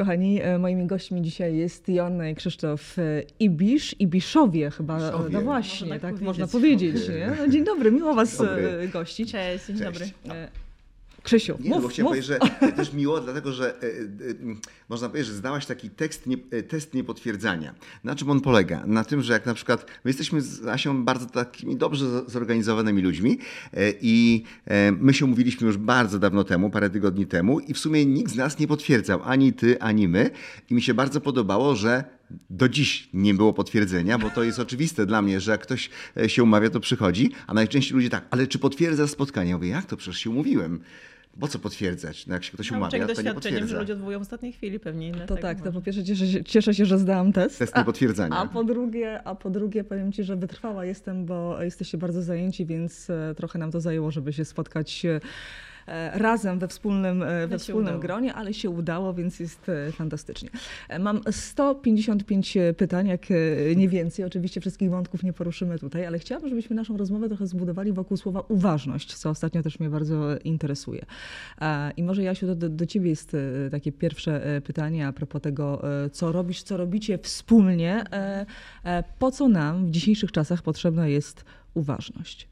Kochani, e, moimi gośćmi dzisiaj jest Joanna i Krzysztof e, Ibisz, Ibiszowie chyba, Ibiszowie. no właśnie, Można tak tak można powiedzieć. powiedzieć. Nie? No, dzień dobry, miło was Dobry. e, gościć. Cześć, dzień Cześć. dobry. E, Krzysiu, Nie, no mów, bo chciałem mów. powiedzieć, że też miło, dlatego że e, e, m, można powiedzieć, że zdałaś taki tekst, nie, e, test niepotwierdzania. Na czym on polega? Na tym, że jak na przykład my jesteśmy z Asią bardzo takimi dobrze zorganizowanymi ludźmi e, i e, my się umówiliśmy już bardzo dawno temu, parę tygodni temu i w sumie nikt z nas nie potwierdzał, ani ty, ani my. I mi się bardzo podobało, że do dziś nie było potwierdzenia, bo to jest oczywiste dla mnie, że jak ktoś e, się umawia, to przychodzi, a najczęściej ludzie tak, ale czy potwierdza spotkanie? Ja mówię, jak to? Przecież się umówiłem. Po co potwierdzać? No jak się ktoś umawia, to nie doświadczeniem, że potwierdza. ludzie odwołują w ostatniej chwili pewnie. To dlatego tak, to po pierwsze cieszę się, cieszę się, że zdałam test. Test A- niepotwierdzania. A po drugie, a po drugie powiem Ci, że wytrwała jestem, bo jesteście bardzo zajęci, więc e, trochę nam to zajęło, żeby się spotkać e, razem we wspólnym, e, we wspólnym gronie, ale się udało, więc jest e, fantastycznie. E, Mam 155 pytań, jak e, nie więcej. Oczywiście wszystkich wątków nie poruszymy tutaj, ale chciałabym, żebyśmy naszą rozmowę trochę zbudowali wokół słowa uważność, co ostatnio też mnie bardzo interesuje. E, I może Jasiu, do, do Ciebie jest e, takie pierwsze e, pytanie a propos tego, e, co robisz, co robicie wspólnie. E, e, Po co nam w dzisiejszych czasach potrzebna jest uważność?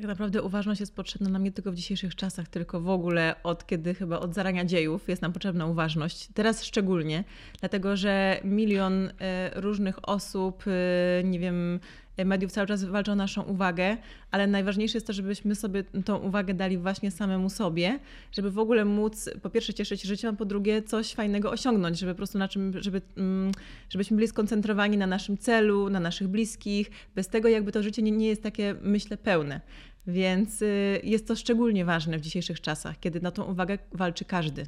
Tak naprawdę uważność jest potrzebna nam nie tylko w dzisiejszych czasach, tylko w ogóle od kiedy chyba od zarania dziejów jest nam potrzebna uważność. Teraz szczególnie, dlatego że milion e, różnych osób, e, nie wiem, e, mediów cały czas walczą o naszą uwagę, ale najważniejsze jest to, żebyśmy sobie tą uwagę dali właśnie samemu sobie, żeby w ogóle móc po pierwsze cieszyć się życiem, a po drugie coś fajnego osiągnąć, żeby po prostu na czym, żeby, mm, żebyśmy byli skoncentrowani na naszym celu, na naszych bliskich. Bez tego jakby to życie nie, nie jest takie, myślę, pełne. Więc y, jest to szczególnie ważne w dzisiejszych czasach, kiedy na tą uwagę walczy każdy.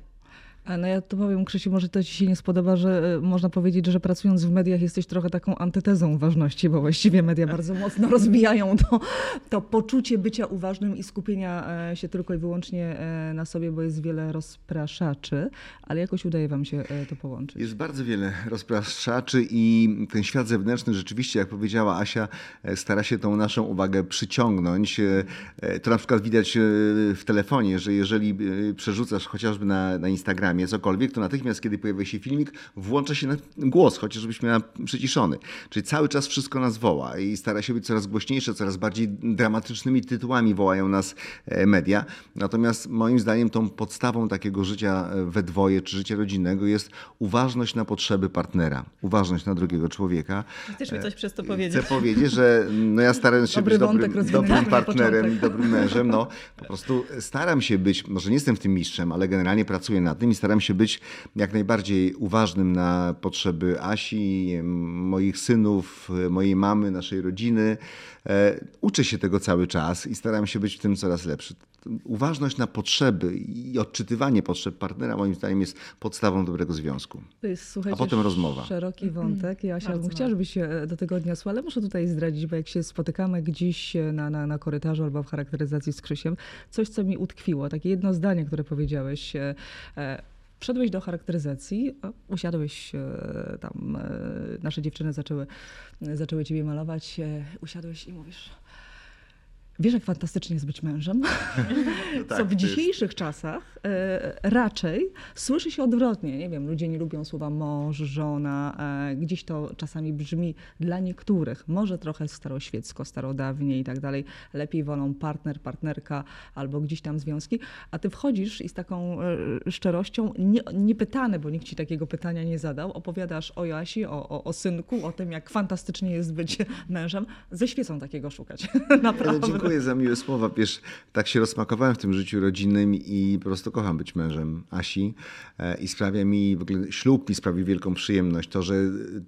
No ja to powiem, Krzysiu, może to ci się nie spodoba, że e, można powiedzieć, że pracując w mediach jesteś trochę taką antytezą uważności, bo właściwie media bardzo mocno rozbijają to, to poczucie bycia uważnym i skupienia e, się tylko i wyłącznie e, na sobie, bo jest wiele rozpraszaczy, ale jakoś udaje wam się to połączyć. Jest bardzo wiele rozpraszaczy i ten świat zewnętrzny rzeczywiście, jak powiedziała Asia, stara się tą naszą uwagę przyciągnąć. To na przykład widać w telefonie, że jeżeli przerzucasz chociażby na, na Instagramie cokolwiek, to natychmiast, kiedy pojawia się filmik, włącza się na głos, chociażbyś miała przyciszony. Czyli cały czas wszystko nas woła i stara się być coraz głośniejsze, coraz bardziej dramatycznymi tytułami wołają nas e, media. Natomiast moim zdaniem tą podstawą takiego życia e, we dwoje czy życia rodzinnego jest uważność na potrzeby partnera, uważność na drugiego człowieka. Chcesz mi coś przez to Chcę powiedzieć? powiedzieć, że no ja starając się Dobry być dobrym, dobrym partnerem dobrym mężem, no po prostu staram się być, może nie jestem w tym mistrzem, ale generalnie pracuję nad tym i staram się być jak najbardziej uważnym na potrzeby Asi, moich synów, mojej mamy, naszej rodziny. E, Uczę się tego cały czas i staram się być w tym coraz lepszy. Uważność na potrzeby i odczytywanie potrzeb partnera moim zdaniem jest podstawą dobrego związku. To jest, słuchajcie, A potem rozmowa. szeroki wątek. Ja się Bardzo bym chciała, żebyś się e, do tego odniosła, ale muszę tutaj zdradzić, bo jak się spotykamy gdzieś e, na, na, na korytarzu albo w charakteryzacji z Krzysiem, coś, co mi utkwiło, takie jedno zdanie, które powiedziałeś. E, e, Wszedłeś do charakteryzacji, e, usiadłeś e, tam, e, nasze dziewczyny zaczęły, zaczęły ciebie malować, e, usiadłeś i mówisz, wiesz jak fantastycznie jest być mężem? No tak, co w to jest- dzisiejszych czasach e, raczej słyszy się odwrotnie. Nie wiem, ludzie nie lubią słowa mąż, żona. E, gdzieś to czasami brzmi dla niektórych, może trochę staroświecko, starodawnie i tak dalej. Lepiej wolą partner, partnerka albo gdzieś tam związki. A ty wchodzisz i z taką e, szczerością, nie, niepytany, bo nikt ci takiego pytania nie zadał, opowiadasz o Jasi, o, o, o synku, o tym, jak fantastycznie jest być mężem. Ze świecą takiego szukać. Naprawdę. Ale dziękuję za miłe słowa. Wiesz, tak się rozmakowałem w tym życiu rodzinnym i po prostu kocham być mężem Asi e, i sprawia mi, w ogóle ślub mi sprawi wielką przyjemność. To, że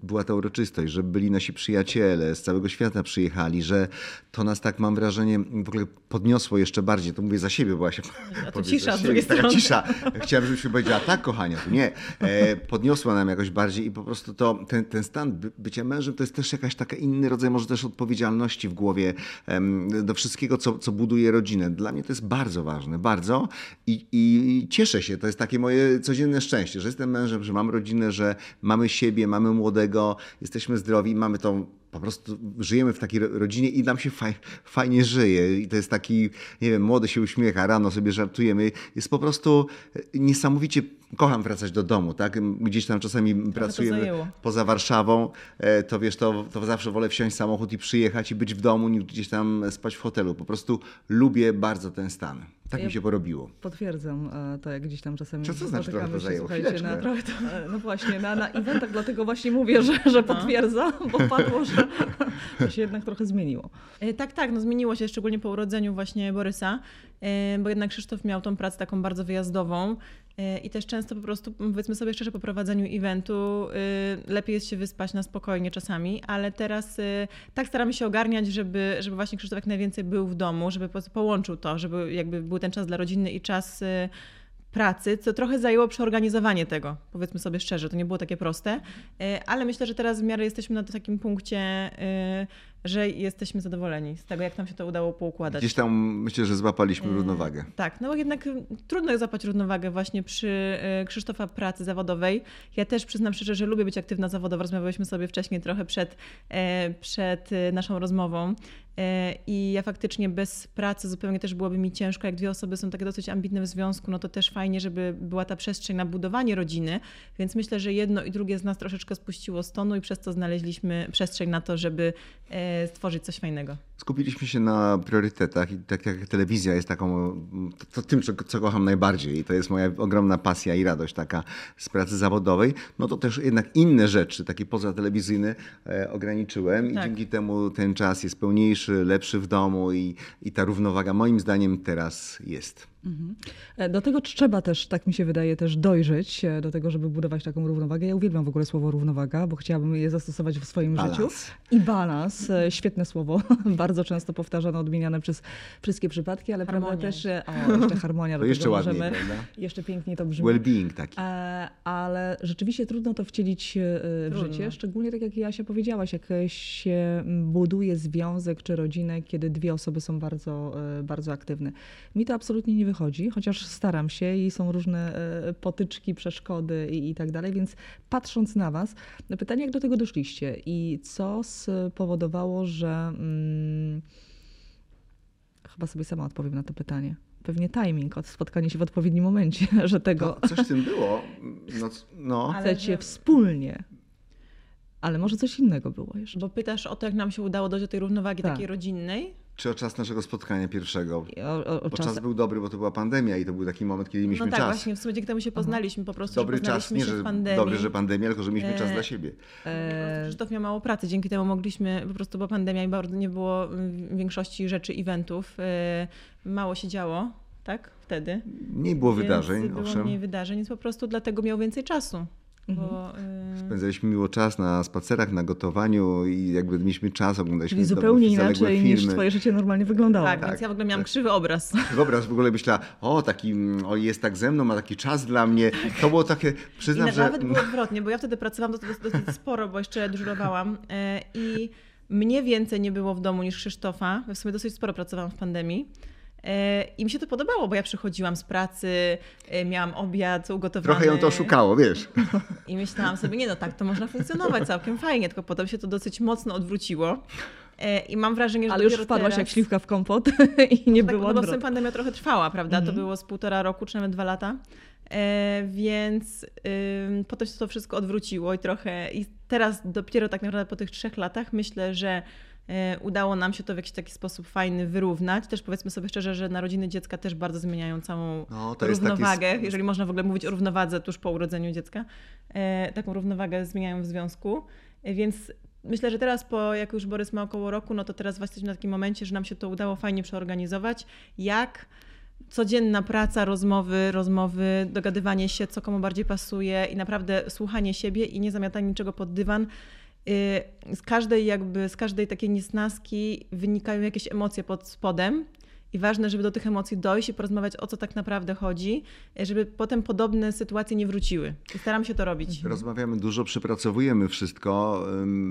była ta uroczystość, że byli nasi przyjaciele z całego świata przyjechali, że to nas tak, mam wrażenie, w ogóle podniosło jeszcze bardziej. To mówię za siebie, bo ja się A to powiem cisza za z drugiej Taka strony. cisza. Chciałem, żebyś powiedziała tak, kochania. To nie. E, podniosła nam jakoś bardziej i po prostu to, ten, ten stan by, bycia mężem to jest też jakaś taka inny rodzaj może też odpowiedzialności w głowie em, do wszystkiego, co, co buduje rodzinę. Dla mnie to jest bardzo ważne, bardzo I, i cieszę się. To jest takie moje codzienne szczęście, że jestem mężem, że mam rodzinę, że mamy siebie, mamy młodego, jesteśmy zdrowi, mamy tą po prostu żyjemy w takiej rodzinie i nam się faj, fajnie żyje. I to jest taki, nie wiem, młody się uśmiecha, rano sobie żartujemy. Jest po prostu niesamowicie kocham wracać do domu, tak? Gdzieś tam czasami Trochę pracujemy poza Warszawą, e, to wiesz, to, to zawsze wolę wsiąść w samochód i przyjechać i być w domu, niż gdzieś tam spać w hotelu. Po prostu lubię bardzo ten stan. Tak ja mi się porobiło. Potwierdzam e, to, jak gdzieś tam czasami Co to znaczy trochę to zajęło? Słuchajcie, na, trochę to, e, no właśnie, na, na eventach, dlatego właśnie mówię, że, że no. potwierdzam, bo padło, że to się jednak trochę zmieniło. Tak, tak, no zmieniło się, szczególnie po urodzeniu właśnie Borysa, bo jednak Krzysztof miał tą pracę taką bardzo wyjazdową. I też często po prostu, powiedzmy sobie szczerze, po prowadzeniu eventu y, lepiej jest się wyspać na spokojnie czasami, ale teraz y, tak staramy się ogarniać, żeby, żeby właśnie Krzysztof jak najwięcej był w domu, żeby połączył to, żeby jakby był ten czas dla rodziny i czas y, pracy, co trochę zajęło przeorganizowanie tego, powiedzmy sobie szczerze, to nie było takie proste, ale myślę, że teraz w miarę jesteśmy na takim punkcie że jesteśmy zadowoleni z tego, jak nam się to udało poukładać. Gdzieś tam myślę, że złapaliśmy e, równowagę. Tak, no bo jednak trudno jest złapać równowagę właśnie przy e, Krzysztofa pracy zawodowej. Ja też przyznam szczerze, że lubię być aktywna zawodowo. Rozmawialiśmy sobie wcześniej trochę przed, e, przed naszą rozmową. I ja faktycznie bez pracy zupełnie też byłoby mi ciężko. Jak dwie osoby są takie dosyć ambitne w związku, no to też fajnie, żeby była ta przestrzeń na budowanie rodziny. Więc myślę, że jedno i drugie z nas troszeczkę spuściło stonu i przez to znaleźliśmy przestrzeń na to, żeby stworzyć coś fajnego. Skupiliśmy się na priorytetach i tak jak telewizja jest taką, to, tym, co, co, kocham najbardziej i to jest moja ogromna pasja i radość taka z pracy zawodowej, no to też jednak inne rzeczy, takie pozatelewizyjne e, ograniczyłem i tak. dzięki temu ten czas jest pełniejszy, lepszy w domu i, i ta równowaga moim zdaniem teraz jest. Mhm. E, do tego trzeba też, tak mi się wydaje, też dojrzeć e, do tego, żeby budować taką równowagę. Ja uwielbiam w ogóle słowo równowaga, bo chciałabym je zastosować w swoim balans. życiu. I balans, e, świetne słowo, bardzo często powtarzane, odmieniane przez wszystkie przypadki, ale harmonia. prawda też, o, jeszcze harmonia, do jeszcze ładniej, możemy, jeszcze piękniej to brzmi. Well-being taki. Ale rzeczywiście trudno to wcielić w trudno. życie, szczególnie tak jak Jasia powiedziałaś, jak się buduje związek czy rodzinę, kiedy dwie osoby są bardzo, bardzo aktywne. Mi to absolutnie nie wychodzi wychodzi, chociaż staram się i są różne e, potyczki, przeszkody i, i tak dalej, więc patrząc na Was, pytanie, jak do tego doszliście i co spowodowało, że hmm, chyba sobie sama odpowiem na to pytanie pewnie timing, spotkanie się w odpowiednim momencie, że tego... No, coś w tym było. No, no. Chcecie że... wspólnie. Ale może coś innego było jeszcze. Bo pytasz o to, jak nam się udało dojść do tej równowagi tak. takiej rodzinnej? Czy o czas naszego spotkania pierwszego? O, o, o bo czas... czas... był dobry, bo to była pandemia i to był taki moment, kiedy mieliśmy no tak, czas. właśnie, w sumie dzięki temu się poznaliśmy po prostu. Dobry czas, nie że dobry, że pandemia, tylko że mieliśmy e... czas dla siebie. E... Krzysztof miał mało pracy, dzięki temu mogliśmy, po prostu była pandemia i bardzo nie było większości rzeczy, eventów. E... Mało się działo, tak? Wtedy. Mniej było więc wydarzeń, było owszem. mniej wydarzeń, więc po prostu dlatego miał więcej czasu. Bo, y... Spędzaliśmy miło czas na spacerach, na gotowaniu i jakby mieliśmy czas, oglądaliśmy Czyli zupełnie inaczej filmy. niż twoje życie normalnie wyglądało. Tak, tak, więc ja w ogóle miałam tak. krzywy obraz. Krzywy obraz, w ogóle myślała, o taki, mm, o jest tak ze mną, ma taki czas dla mnie. To było takie, przyznam, I że... Nawet było odwrotnie, bo ja wtedy pracowałam dosyć, dosyć sporo, bo jeszcze dyżurowałam e, i mnie więcej nie było w domu niż Krzysztofa. W sumie dosyć sporo pracowałam w pandemii. E, I mi się to podobało, bo ja przychodziłam z pracy, e, miałam obiad ugotowany. Trochę ją to oszukało, wiesz. I myślałam sobie, nie no tak, to można funkcjonować całkiem fajnie, tylko potem się to dosyć mocno odwróciło. E, I mam wrażenie, że Ale już wpadłaś teraz... jak śliwka w kompot i nie no tak, było no bo w pandemia trochę trwała, prawda? To mhm. było z półtora roku, czy nawet dwa lata. E, więc y, potem się to wszystko odwróciło i trochę i teraz dopiero tak naprawdę po tych trzech latach myślę, że udało nam się to w jakiś taki sposób fajny wyrównać. Też powiedzmy sobie szczerze, że narodziny dziecka też bardzo zmieniają całą no, równowagę, taki... jeżeli można w ogóle mówić o równowadze tuż po urodzeniu dziecka. E, taką równowagę zmieniają w związku. E, więc myślę, że teraz, po, jak już Borys ma około roku, no to teraz właśnie jesteśmy na takim momencie, że nam się to udało fajnie przeorganizować. Jak codzienna praca, rozmowy, rozmowy, dogadywanie się, co komu bardziej pasuje i naprawdę słuchanie siebie i nie zamiatanie niczego pod dywan z każdej jakby, z każdej takiej niesnaski wynikają jakieś emocje pod spodem i ważne, żeby do tych emocji dojść i porozmawiać o co tak naprawdę chodzi, żeby potem podobne sytuacje nie wróciły. I staram się to robić. Rozmawiamy dużo, przepracowujemy wszystko,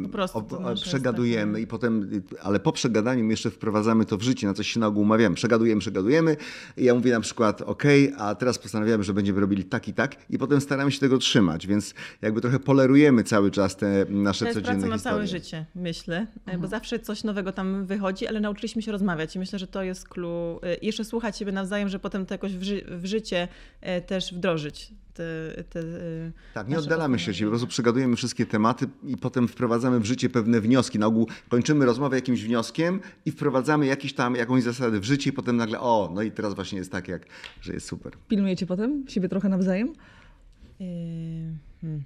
Po prostu o- przegadujemy i potem, ale po przegadaniu jeszcze wprowadzamy to w życie, na coś się na ogół umawiamy. Przegadujemy, przegadujemy i ja mówię na przykład ok, a teraz postanawiamy, że będziemy robili tak i tak i potem staramy się tego trzymać, więc jakby trochę polerujemy cały czas te nasze To jest codzienne praca na całe życie, myślę, bo zawsze coś nowego tam wychodzi, ale nauczyliśmy się rozmawiać i myślę, że to jest clue. I jeszcze słuchać siebie nawzajem, że potem to jakoś w, ży- w życie e, też wdrożyć. Te, te, e, Tak, nie oddalamy się siebie, po prostu przegadujemy wszystkie tematy i potem wprowadzamy w życie pewne wnioski. Na ogół kończymy rozmowę jakimś wnioskiem i wprowadzamy jakiś tam, jakąś zasadę w życie i potem nagle, o, no i teraz właśnie jest tak, jak, że jest super. Pilnujecie potem siebie trochę nawzajem? E, hmm.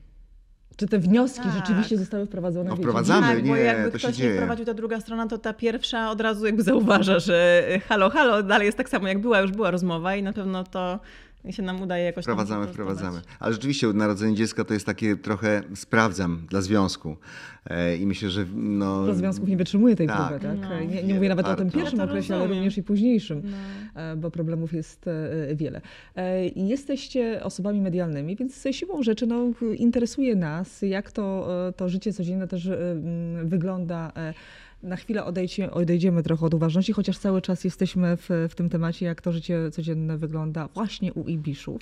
Czy te wnioski Tak. rzeczywiście zostały wprowadzone? No, wprowadzamy. Tak, bo nie, jakby to się ktoś nie dzieje. wprowadził ta druga strona, to ta pierwsza od razu jakby zauważa, że halo, halo, dalej jest tak samo jak była, już była rozmowa i na pewno to się nam udaje jakoś Wprowadzamy, wprowadzamy. Ale rzeczywiście narodzenie dziecka to jest takie trochę sprawdzam dla związku. E, I myślę, że no... Dużo związków nie wytrzymuje tej Tak. próby, tak? No. Nie, nie mówię nawet o tym pierwszym okresie, ale również i późniejszym, No. e, bo problemów jest e, wiele. I Jesteście osobami medialnymi, więc siłą rzeczy no, interesuje nas, jak to, to życie codzienne też wygląda. Na chwilę odejdzie, odejdziemy trochę od uważności, chociaż cały czas jesteśmy w, w tym temacie, jak to życie codzienne wygląda właśnie u Ibiszów.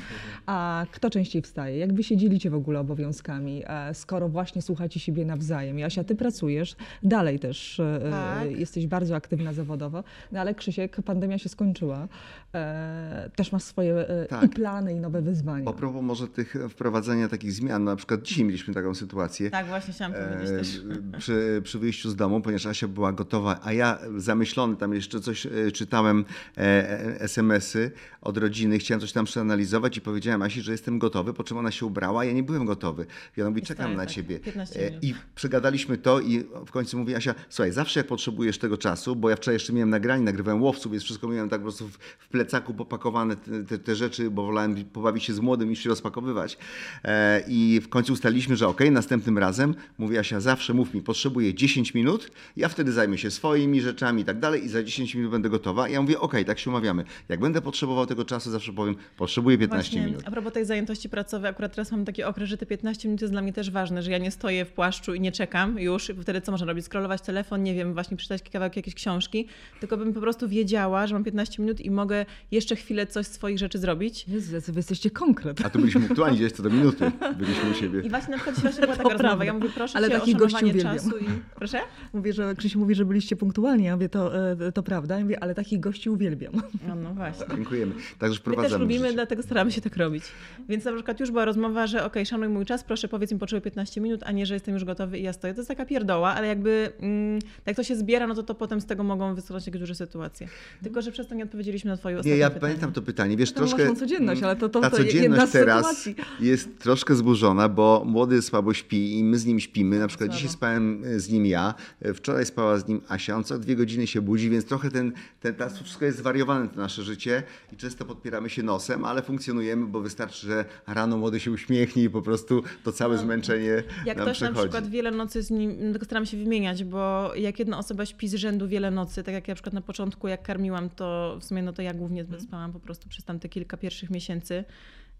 A kto częściej wstaje? Jak wy się dzielicie w ogóle obowiązkami, e, skoro właśnie słuchacie siebie nawzajem? Jasia, ty pracujesz, dalej też e, Tak. jesteś bardzo aktywna zawodowo, no ale Krzysiek, pandemia się skończyła. E, też masz swoje Tak. i plany, i nowe wyzwania. A propos może tych wprowadzenia takich zmian, na przykład dzisiaj mieliśmy taką sytuację. Tak, właśnie chciałam powiedzieć też. przy, przy wyjściu z domu, ponieważ Asia była gotowa, a ja zamyślony, tam jeszcze coś e, czytałem, e, e, SMS-y od rodziny, chciałem coś tam przeanalizować i powiedziałem Asi, że jestem gotowy, po czym ona się ubrała, a ja nie byłem gotowy. Ja mówię, czekam Wstaję, na tak, ciebie. 15 E. I przegadaliśmy to i w końcu mówi Asia, słuchaj, zawsze jak potrzebujesz tego czasu, bo ja wczoraj jeszcze miałem nagranie, nagrywałem łowców, więc wszystko miałem tak po prostu w, w plecaku popakowane te, te, te rzeczy, bo wolałem pobawić się z młodym niż się rozpakowywać. E, I w końcu ustaliliśmy, że okej, następnym razem, mówi Asia, zawsze mów mi, potrzebuję 10 minut, ja wtedy zajmę się swoimi rzeczami i tak dalej i za 10 minut będę gotowa. I ja mówię, okej, tak się umawiamy. Jak będę potrzebował tego czasu, zawsze powiem, potrzebuję 15 Właśnie, minut. A propos tej zajętości pracowej, akurat teraz mam taki okres, że te 15 minut jest dla mnie też ważne, że ja nie stoję w płaszczu i nie czekam już, bo wtedy co można robić? Scrollować telefon, nie wiem, właśnie przeczytać kawałek jakiejś książki, tylko bym po prostu wiedziała, że mam 15 minut i mogę jeszcze chwilę coś z swoich rzeczy zrobić. Jezu, wy jesteście konkret. A tu byliśmy punktualni gdzieś co do minuty. Byliśmy u siebie. I właśnie na przykład dzisiaj była To taka rozmowa, prawda. ja mówię, proszę Ale cię o takich gości uwielbiam. czasu i... Proszę? Mówię, że Krzysiu mówi, że byliście punktualni, ja mówię, to, e, to prawda. Ja mówię, ale takich gości uwielbiam. No, no właśnie. Dziękujemy. Także My wprowadzamy też w lubimy, życie. dlatego staramy się tak robić. Więc na przykład już była rozmowa, że okej, szanuj mój czas, proszę powiedz mi, potrzebuję 15 minut, a nie, że jestem już gotowy i ja stoję. To jest taka pierdoła, ale jakby mm, jak to się zbiera, no to, to potem z tego mogą wysunąć jakieś duże sytuacje. Tylko, że przez to nie odpowiedzieliśmy na twoje Nie, ostatnie ja pytanie. pamiętam to pytanie. Wiesz, To masz troszkę. codzienność, ale to- to- ta to codzienność teraz sytuacji. jest troszkę zburzona, bo młody słabo śpi i my z nim śpimy. Na przykład Słabo. dzisiaj spałem e, z nim ja, wczoraj spała z nim Asia. On co dwie godziny się budzi, więc trochę ten, ten teraz wszystko jest zwariowane, to nasze życie i często podpieramy się nosem, ale funkcjonujemy, bo wystarczy, że rano młody się uśmiechnie i po prostu to całe zmęczenie No, Jak nam ktoś przechodzi. na przykład wiele nocy z nim, tylko staram się wymieniać, bo jak jedna osoba śpi z rzędu wiele nocy, tak jak ja na przykład na początku jak karmiłam, to w sumie no to ja głównie spałam po prostu przez tam te kilka pierwszych miesięcy,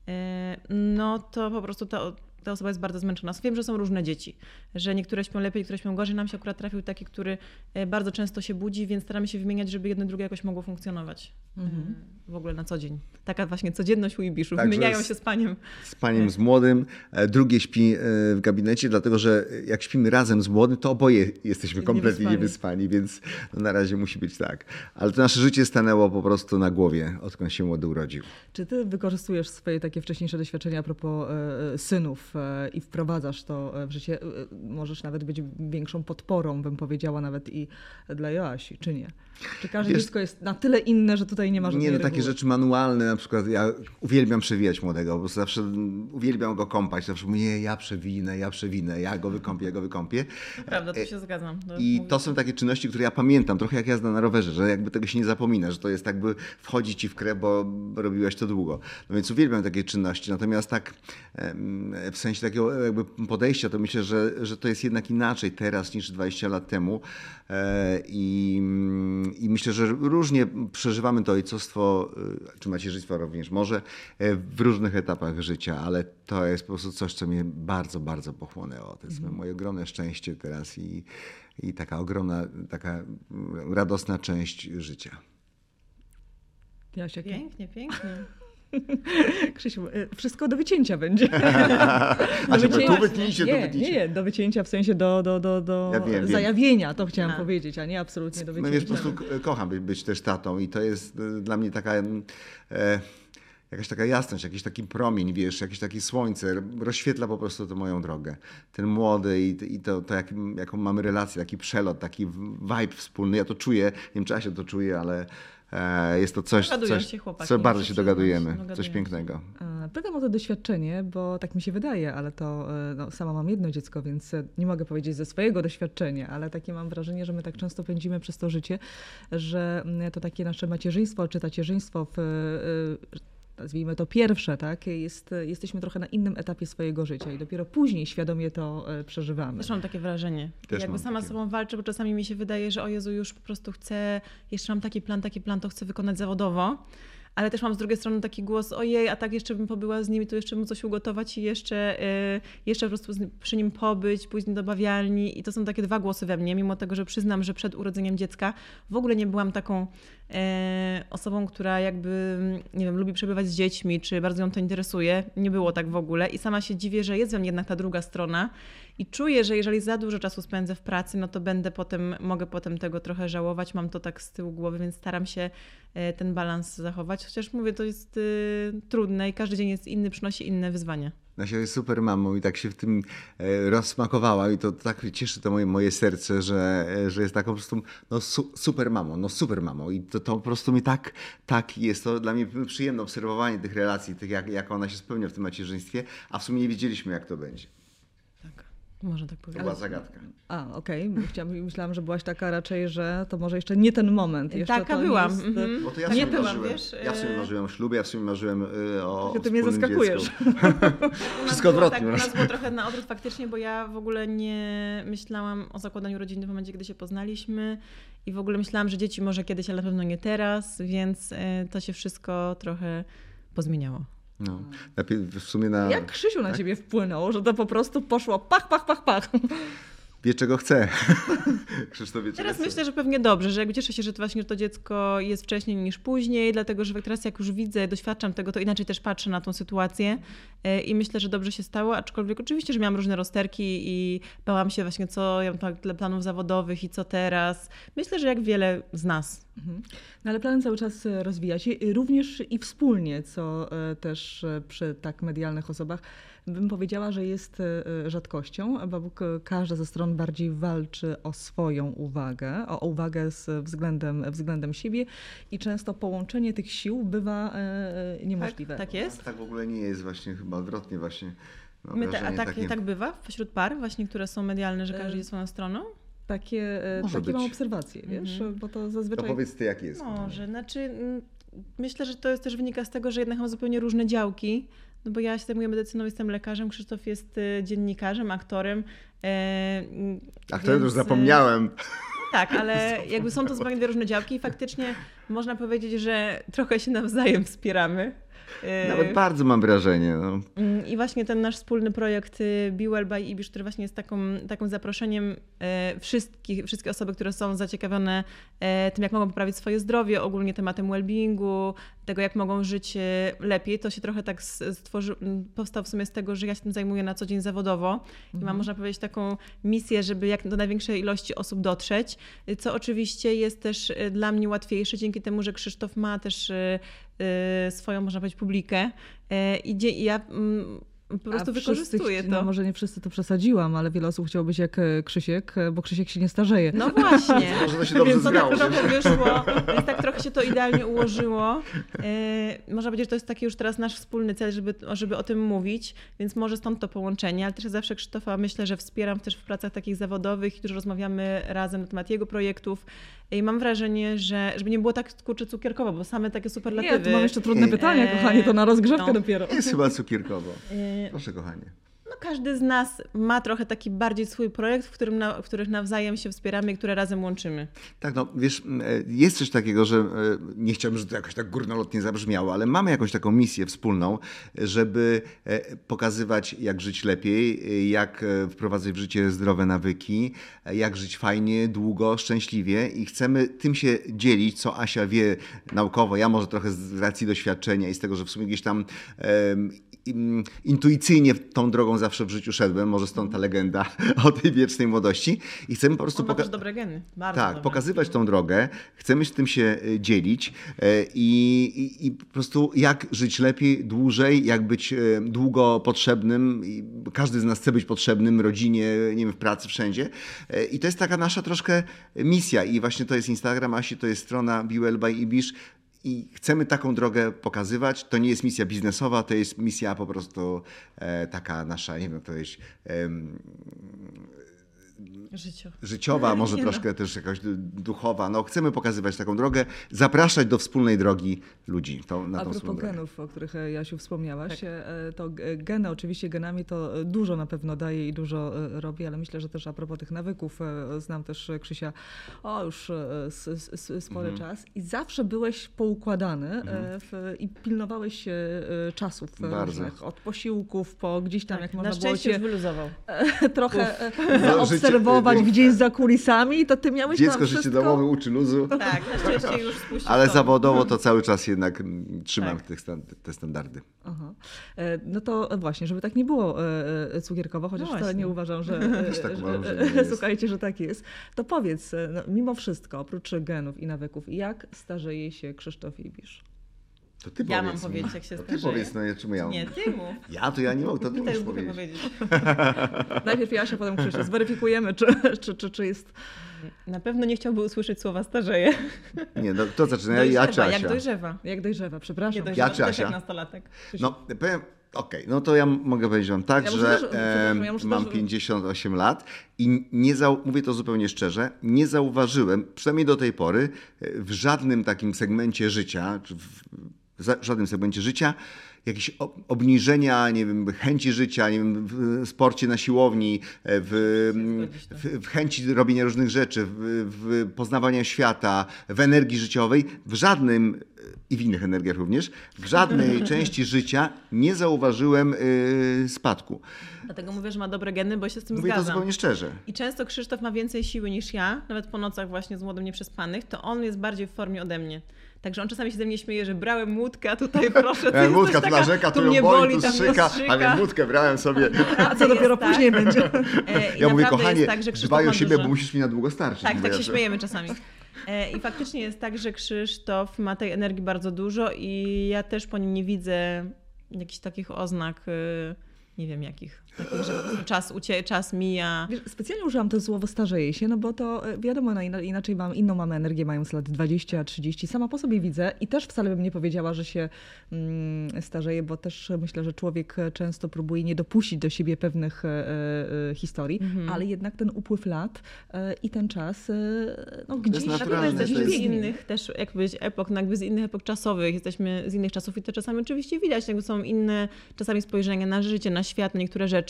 e, no to po prostu ta, ta osoba jest bardzo zmęczona. Wiem, że są różne dzieci, że niektóre śpią lepiej, niektóre śpią gorzej. Nam się akurat trafił taki, który e, bardzo często się budzi, więc staramy się wymieniać, żeby jedno drugie jakoś mogło funkcjonować e, w ogóle na co dzień. Taka właśnie codzienność u Ibiszów. Także Wymieniają z- się z paniem. z paniem z młodym, e, drugie śpi w gabinecie, dlatego że jak śpimy razem z młodym, to oboje jesteśmy kompletnie Niewyspani. niewyspani, więc no na razie musi być tak. Ale to nasze życie stanęło po prostu na głowie, odkąd się młody urodził. Czy ty wykorzystujesz swoje takie wcześniejsze doświadczenia a propos synów e, i wprowadzasz to e, w życie? E, e, Możesz nawet być większą podporą, bym powiedziała, nawet i dla Joasi, czy nie? Czy każde Wiesz- dziecko jest na tyle inne, że tutaj nie ma żadnej Nie, no tak reguły? takie rzeczy manualne, na przykład ja uwielbiam przewijać młodego, po prostu zawsze uwielbiam go kąpać, zawsze mówię, ja przewinę, ja przewinę, ja go wykąpię, ja go wykąpię. Prawda, tu się zgadzam. To I mówię- to są takie czynności, które ja pamiętam, trochę jak jazda na rowerze, że jakby tego się nie zapomina, że to jest jakby wchodzi ci w krew, bo robiłeś to długo. No więc uwielbiam takie czynności, natomiast tak em, w sensie takiego jakby podejścia, to myślę, że, że to jest jednak inaczej teraz niż 20 lat temu E, i, i myślę, że różnie przeżywamy to ojcostwo, e, czy macierzyństwo również może, e, w różnych etapach życia, ale to jest po prostu coś, co mnie bardzo, bardzo pochłonęło. To jest moje ogromne szczęście teraz i, i taka ogromna, taka radosna część życia. Pięknie, pięknie. Krzysiu, y, wszystko do wycięcia będzie. A żeby tu wytnijcie, tu nie, wytnijcie. Nie, nie, do wycięcia w sensie do, do, do, do Ja wiem, wiem. zajawienia, to chciałam A. powiedzieć, a nie absolutnie do No wycięcia. wiesz, po prostu k- kocham być, być też tatą i to jest e, dla mnie taka mm, e, jakaś taka jasność, jakiś taki promień, wiesz, jakieś takie słońce, rozświetla po prostu tę moją drogę. Ten młody i, i to, to jak, jaką mamy relację, taki przelot, taki vibe wspólny, ja to czuję, nie wiem czy Asia to czuje, ale e, jest to coś, Dogadują coś się chłopaki, co bardzo się dogadujemy, dogadują coś pięknego. E, Pytam o to doświadczenie, bo tak mi się wydaje, ale to e, no, sama mam jedno dziecko, więc e, nie mogę powiedzieć ze swojego doświadczenia, ale takie mam wrażenie, że my tak często pędzimy przez to życie, że mm, to takie nasze macierzyństwo czy tacierzyństwo w e, nazwijmy to pierwsze, tak, jest, jesteśmy trochę na innym etapie swojego życia i dopiero później świadomie to e, przeżywamy. Też mam takie wrażenie. Też Jakby sama z takie. sobą walczę, bo czasami mi się wydaje, że o Jezu, już po prostu chcę, jeszcze mam taki plan, taki plan, to chcę wykonać zawodowo. Ale też mam z drugiej strony taki głos, ojej, a tak jeszcze bym pobyła z nimi, to jeszcze bym coś ugotować i jeszcze, y, jeszcze po prostu przy nim pobyć, pójść do bawialni. I to są takie dwa głosy we mnie, mimo tego, że przyznam, że przed urodzeniem dziecka w ogóle nie byłam taką e, osobą, która jakby, nie wiem, lubi przebywać z dziećmi, czy bardzo ją to interesuje. Nie było tak w ogóle. I sama się dziwię, że jest we mnie jednak ta druga strona. I czuję, że jeżeli za dużo czasu spędzę w pracy, no to będę potem, mogę potem tego trochę żałować. Mam to tak z tyłu głowy, więc staram się e, ten balans zachować. Chociaż mówię, to jest y, trudne i każdy dzień jest inny, przynosi inne wyzwania. Nasia jest super mamą i tak się w tym e, rozsmakowała i to tak cieszy to moje, moje serce, że, że jest taką po prostu no, su, super mamą, no super mamą i to, to po prostu mi tak, tak jest to dla mnie przyjemne obserwowanie tych relacji, tych jak, jak ona się spełnia w tym macierzyństwie, a w sumie nie wiedzieliśmy jak to będzie. Można tak To powiedzieć. była zagadka. A, okej. Chciałam- Myślałam, że byłaś taka raczej, że to może jeszcze nie ten moment. Jeszcze Taka to nie byłam. Jest, mhm. Bo to ja Tak sobie byłam, marzyłem. wiesz, Ja w sumie e, marzyłem o ślubie, ja w sumie marzyłem y, o, ty o mnie zaskakujesz. dziecku. U nas Wszystko było odwrotnie. Tak, u nas było trochę na odwrót faktycznie, bo ja w ogóle nie myślałam o zakładaniu rodziny w momencie, kiedy się poznaliśmy i w ogóle myślałam, że dzieci może kiedyś, ale na pewno nie teraz, więc e, to się wszystko trochę pozmieniało. No. Najpierw w sumie na... Jak Krzysiu na ciebie wpłynął, że to po prostu poszło pach, pach, pach, pach. Wie czego chce. Krzysztof wie Teraz chce. myślę, że pewnie dobrze, że jakby cieszę się, że to właśnie to dziecko jest wcześniej niż później, dlatego że teraz jak już widzę, doświadczam tego, to inaczej też patrzę na tą sytuację e, i myślę, że dobrze się stało, aczkolwiek oczywiście, że miałam różne rozterki i bałam się właśnie, co ja mam tak dla planów zawodowych i co teraz. Myślę, że jak wiele z nas. No ale plan cały czas e, rozwija się, e, również i wspólnie, co e, też e, przy tak medialnych osobach bym powiedziała, że jest rzadkością, bo k- każda ze stron bardziej walczy o swoją uwagę, o uwagę z względem, względem siebie i często połączenie tych sił bywa niemożliwe. Tak jest? Tak w ogóle nie jest właśnie, chyba odwrotnie właśnie. Mam My te, a tak, takie- tak bywa wśród par właśnie, które są medialne, że każdy jest swoją stroną? Takie, e, Może takie być. mam obserwacje, wiesz, Mhm. bo to To zazwyczaj... powiedz ty, jak jest. Może, znaczy myślę, że to jest też wynika z tego, że jednak mam zupełnie różne działki, no bo ja się zajmuję medycyną, jestem lekarzem, Krzysztof jest y, dziennikarzem, aktorem. e, to już y, zapomniałem. Tak, ale jakby są to zupełnie dwie różne działki i faktycznie można powiedzieć, że trochę się nawzajem wspieramy. E, Nawet bardzo mam wrażenie. No. Mm, I właśnie ten nasz wspólny projekt y, Be Well by Ibisz, który właśnie jest taką, takim zaproszeniem e, wszystkich, wszystkie osoby, które są zaciekawione e, tym, jak mogą poprawić swoje zdrowie, ogólnie tematem well-beingu, tego, jak mogą żyć e, lepiej. To się trochę tak stworzy, powstał w sumie z tego, że ja się tym zajmuję na co dzień zawodowo i mam, można powiedzieć, taką misję, żeby jak do największej ilości osób dotrzeć, y, co oczywiście jest też y, dla mnie łatwiejsze dzięki temu, że Krzysztof ma też swoją, można powiedzieć, publikę. E, I ja po prostu wykorzystuje to. No może nie wszyscy to przesadziłam, ale wiele osób chciało być jak e, Krzysiek, e, bo Krzysiek się nie starzeje. No właśnie. Może to się dobrze Więc to tak zgrało. trochę wyszło, więc tak trochę się to idealnie ułożyło. Yy, można powiedzieć, że to jest taki już teraz nasz wspólny cel, żeby, żeby o tym mówić, więc może stąd to połączenie, ale też ja zawsze Krzysztofa myślę, że wspieram też w pracach takich zawodowych i dużo rozmawiamy razem na temat jego projektów i mam wrażenie, że żeby nie było tak kurczę cukierkowo, bo same takie superlatywy. Nie, tu mam jeszcze trudne pytania, kochanie, to na rozgrzewkę No. dopiero. Jest chyba cukierkowo. Proszę, kochanie. No, każdy z nas ma trochę taki bardziej swój projekt, w, którym na, w których nawzajem się wspieramy i które razem łączymy. Tak, no wiesz, e, jest coś takiego, że e, nie chciałbym, żeby to jakoś tak górnolotnie zabrzmiało, ale mamy jakąś taką misję wspólną, żeby e, pokazywać, jak żyć lepiej, jak wprowadzać w życie zdrowe nawyki, jak żyć fajnie, długo, szczęśliwie i chcemy tym się dzielić, co Asia wie naukowo, ja może trochę z racji doświadczenia i z tego, że w sumie gdzieś tam intuicyjnie tą drogą zawsze w życiu szedłem, może stąd ta legenda o tej wiecznej młodości i chcemy po prostu On ma poka- też dobre geny. Bardzo tak, dobre. pokazywać tą drogę, chcemy się tym się y, dzielić e, i, i, i po prostu jak żyć lepiej, dłużej, jak być e, długo potrzebnym. Każdy z nas chce być potrzebnym rodzinie, nie wiem, w pracy, wszędzie. E, I to jest taka nasza troszkę misja i właśnie to jest Instagram Asi, to jest strona Biwell by Ibisz. I chcemy taką drogę pokazywać. To nie jest misja biznesowa, to jest misja po prostu e, taka nasza, nie wiem, to jest em, Życio. życiowa, może Nie no. troszkę też jakaś du- duchowa. No, chcemy pokazywać taką drogę, zapraszać do wspólnej drogi ludzi. To, na A tą propos wspólną drogę. genów, o których e, Jasiu wspomniałaś, Tak. e, to g- geny, oczywiście genami to e, dużo na pewno daje i dużo e, robi, ale myślę, że też a propos tych nawyków, e, znam też e, Krzysia, o już e, spory Mhm. czas i zawsze byłeś poukładany e, w, i pilnowałeś się e, czasów e, Bardzo. różnych, od posiłków po gdzieś tam, jak Tak, na można było szczęście już wyluzował. trochę e, Zaobserwować życie- gdzieś za kulisami, to ty miałeś Dziecko tam życie wszystko... domowe uczy luzu, Tak, na szczęście już spuścił ale to. zawodowo to cały czas jednak mm, trzymam Tak. te standardy. Aha. E, No to właśnie, żeby tak nie było e, e, cukierkowo, chociaż No wcale nie uważam, że, Też tak że- uważam, że słuchajcie, że tak jest. To powiedz, no, mimo wszystko, oprócz genów i nawyków, jak starzeje się Krzysztof Ibisz? To ty Ja powiedz mam mi. powiedzieć, jak się to ty powiedz, no ja czemu ja mam? Nie, ty mów. Ja to ja nie mogę, to ty musisz powiedzieć. powiedzieć. Najpierw Jasia, potem Krzysztof. Zweryfikujemy, czy, czy, czy, czy jest... Na pewno nie chciałby usłyszeć słowa starzeje. Nie, no kto zaczyna? Ja, Dojrzewa, ja czy jak Asia? dojrzewa. Jak dojrzewa, Nie przepraszam. dojrzewa, Ja czy Asia? jak nastolatek. No, powiem, okej, no to ja mogę powiedzieć wam tak, Ja że też- ja muszę mam też- 58 lat i nie zau- mówię to zupełnie szczerze, nie zauważyłem, przynajmniej do tej pory, e, w żadnym takim segmencie życia, czy w, w żadnym segmencie życia, jakieś ob- obniżenia, nie wiem, chęci życia, nie wiem, w sporcie na siłowni, e, w, zgodzić, tak. w, w chęci robienia różnych rzeczy, w, w poznawania świata, w energii życiowej, w żadnym e, i w innych energiach również, w żadnej części życia nie zauważyłem y, spadku. Dlatego mówię, że ma dobre geny, bo się z tym Mówię to zgadzam. zupełnie szczerze. I często Krzysztof ma więcej siły niż ja, nawet po nocach właśnie z młodym nieprzespanych, to on jest bardziej w formie ode mnie. Także on czasami się ze mnie śmieje, że brałem łódkę, a tutaj proszę, ty E, jesteś Łódka tu narzeka, tu ją boli, tu tam strzyka, a więc łódkę brałem sobie. A co dopiero tak. później będzie? E, Ja mówię, kochanie, jest tak, dbaj o siebie, dużo. bo musisz mi na długo starczyć. Tak, tak się śmiejemy czasami. E, I faktycznie jest tak, że Krzysztof ma tej energii bardzo dużo i ja też po nim nie widzę jakichś takich oznak, y, nie wiem jakich, że czas, ucie, czas mija. Wiesz, specjalnie użyłam to słowo starzeje się, no bo to e, wiadomo, no, ina- inaczej mam, inną mamy energię mając lat 20, 30. Sama po sobie widzę i też wcale bym nie powiedziała, że się mm, starzeje, bo też myślę, że człowiek e, często próbuje nie dopuścić do siebie pewnych e, e, historii, Mhm. ale jednak ten upływ lat e, i ten czas, e, no gdzieś to z jest- innych też, jak powiedzieć, epok, no jakby z innych epok czasowych, jesteśmy z innych czasów i to czasami oczywiście widać, jakby są inne czasami spojrzenia na życie, na świat, na niektóre rzeczy.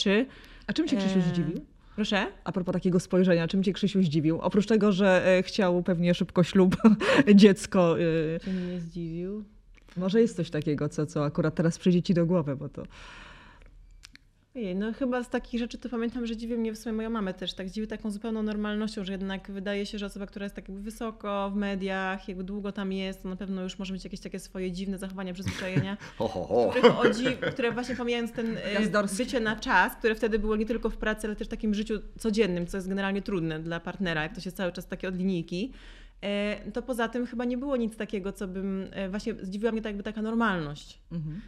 A czym Krzysiu E, zdziwił? Proszę? A propos takiego spojrzenia, czym cię Krzysiu zdziwił? Oprócz tego, że e, chciał pewnie szybko ślub, dziecko. e, Czy mnie zdziwił? Może jest coś takiego, co, co akurat teraz przyjdzie ci do głowy, bo to... Ojej, no chyba z takich rzeczy to pamiętam, że dziwi mnie w sumie moja mamę też, tak dziwi taką zupełną normalnością, że jednak wydaje się, że osoba, która jest tak jakby wysoko w mediach, jakby długo tam jest, to na pewno już może mieć jakieś takie swoje dziwne zachowania, przyzwyczajenia, Ho, ho, ho. które, właśnie pomijając ten e, bycie na czas, które wtedy było nie tylko w pracy, ale też w takim życiu codziennym, co jest generalnie trudne dla partnera, jak to się cały czas takie od linijki, e, to poza tym chyba nie było nic takiego, co bym, e, właśnie zdziwiła mnie tak jakby taka normalność. Mhm.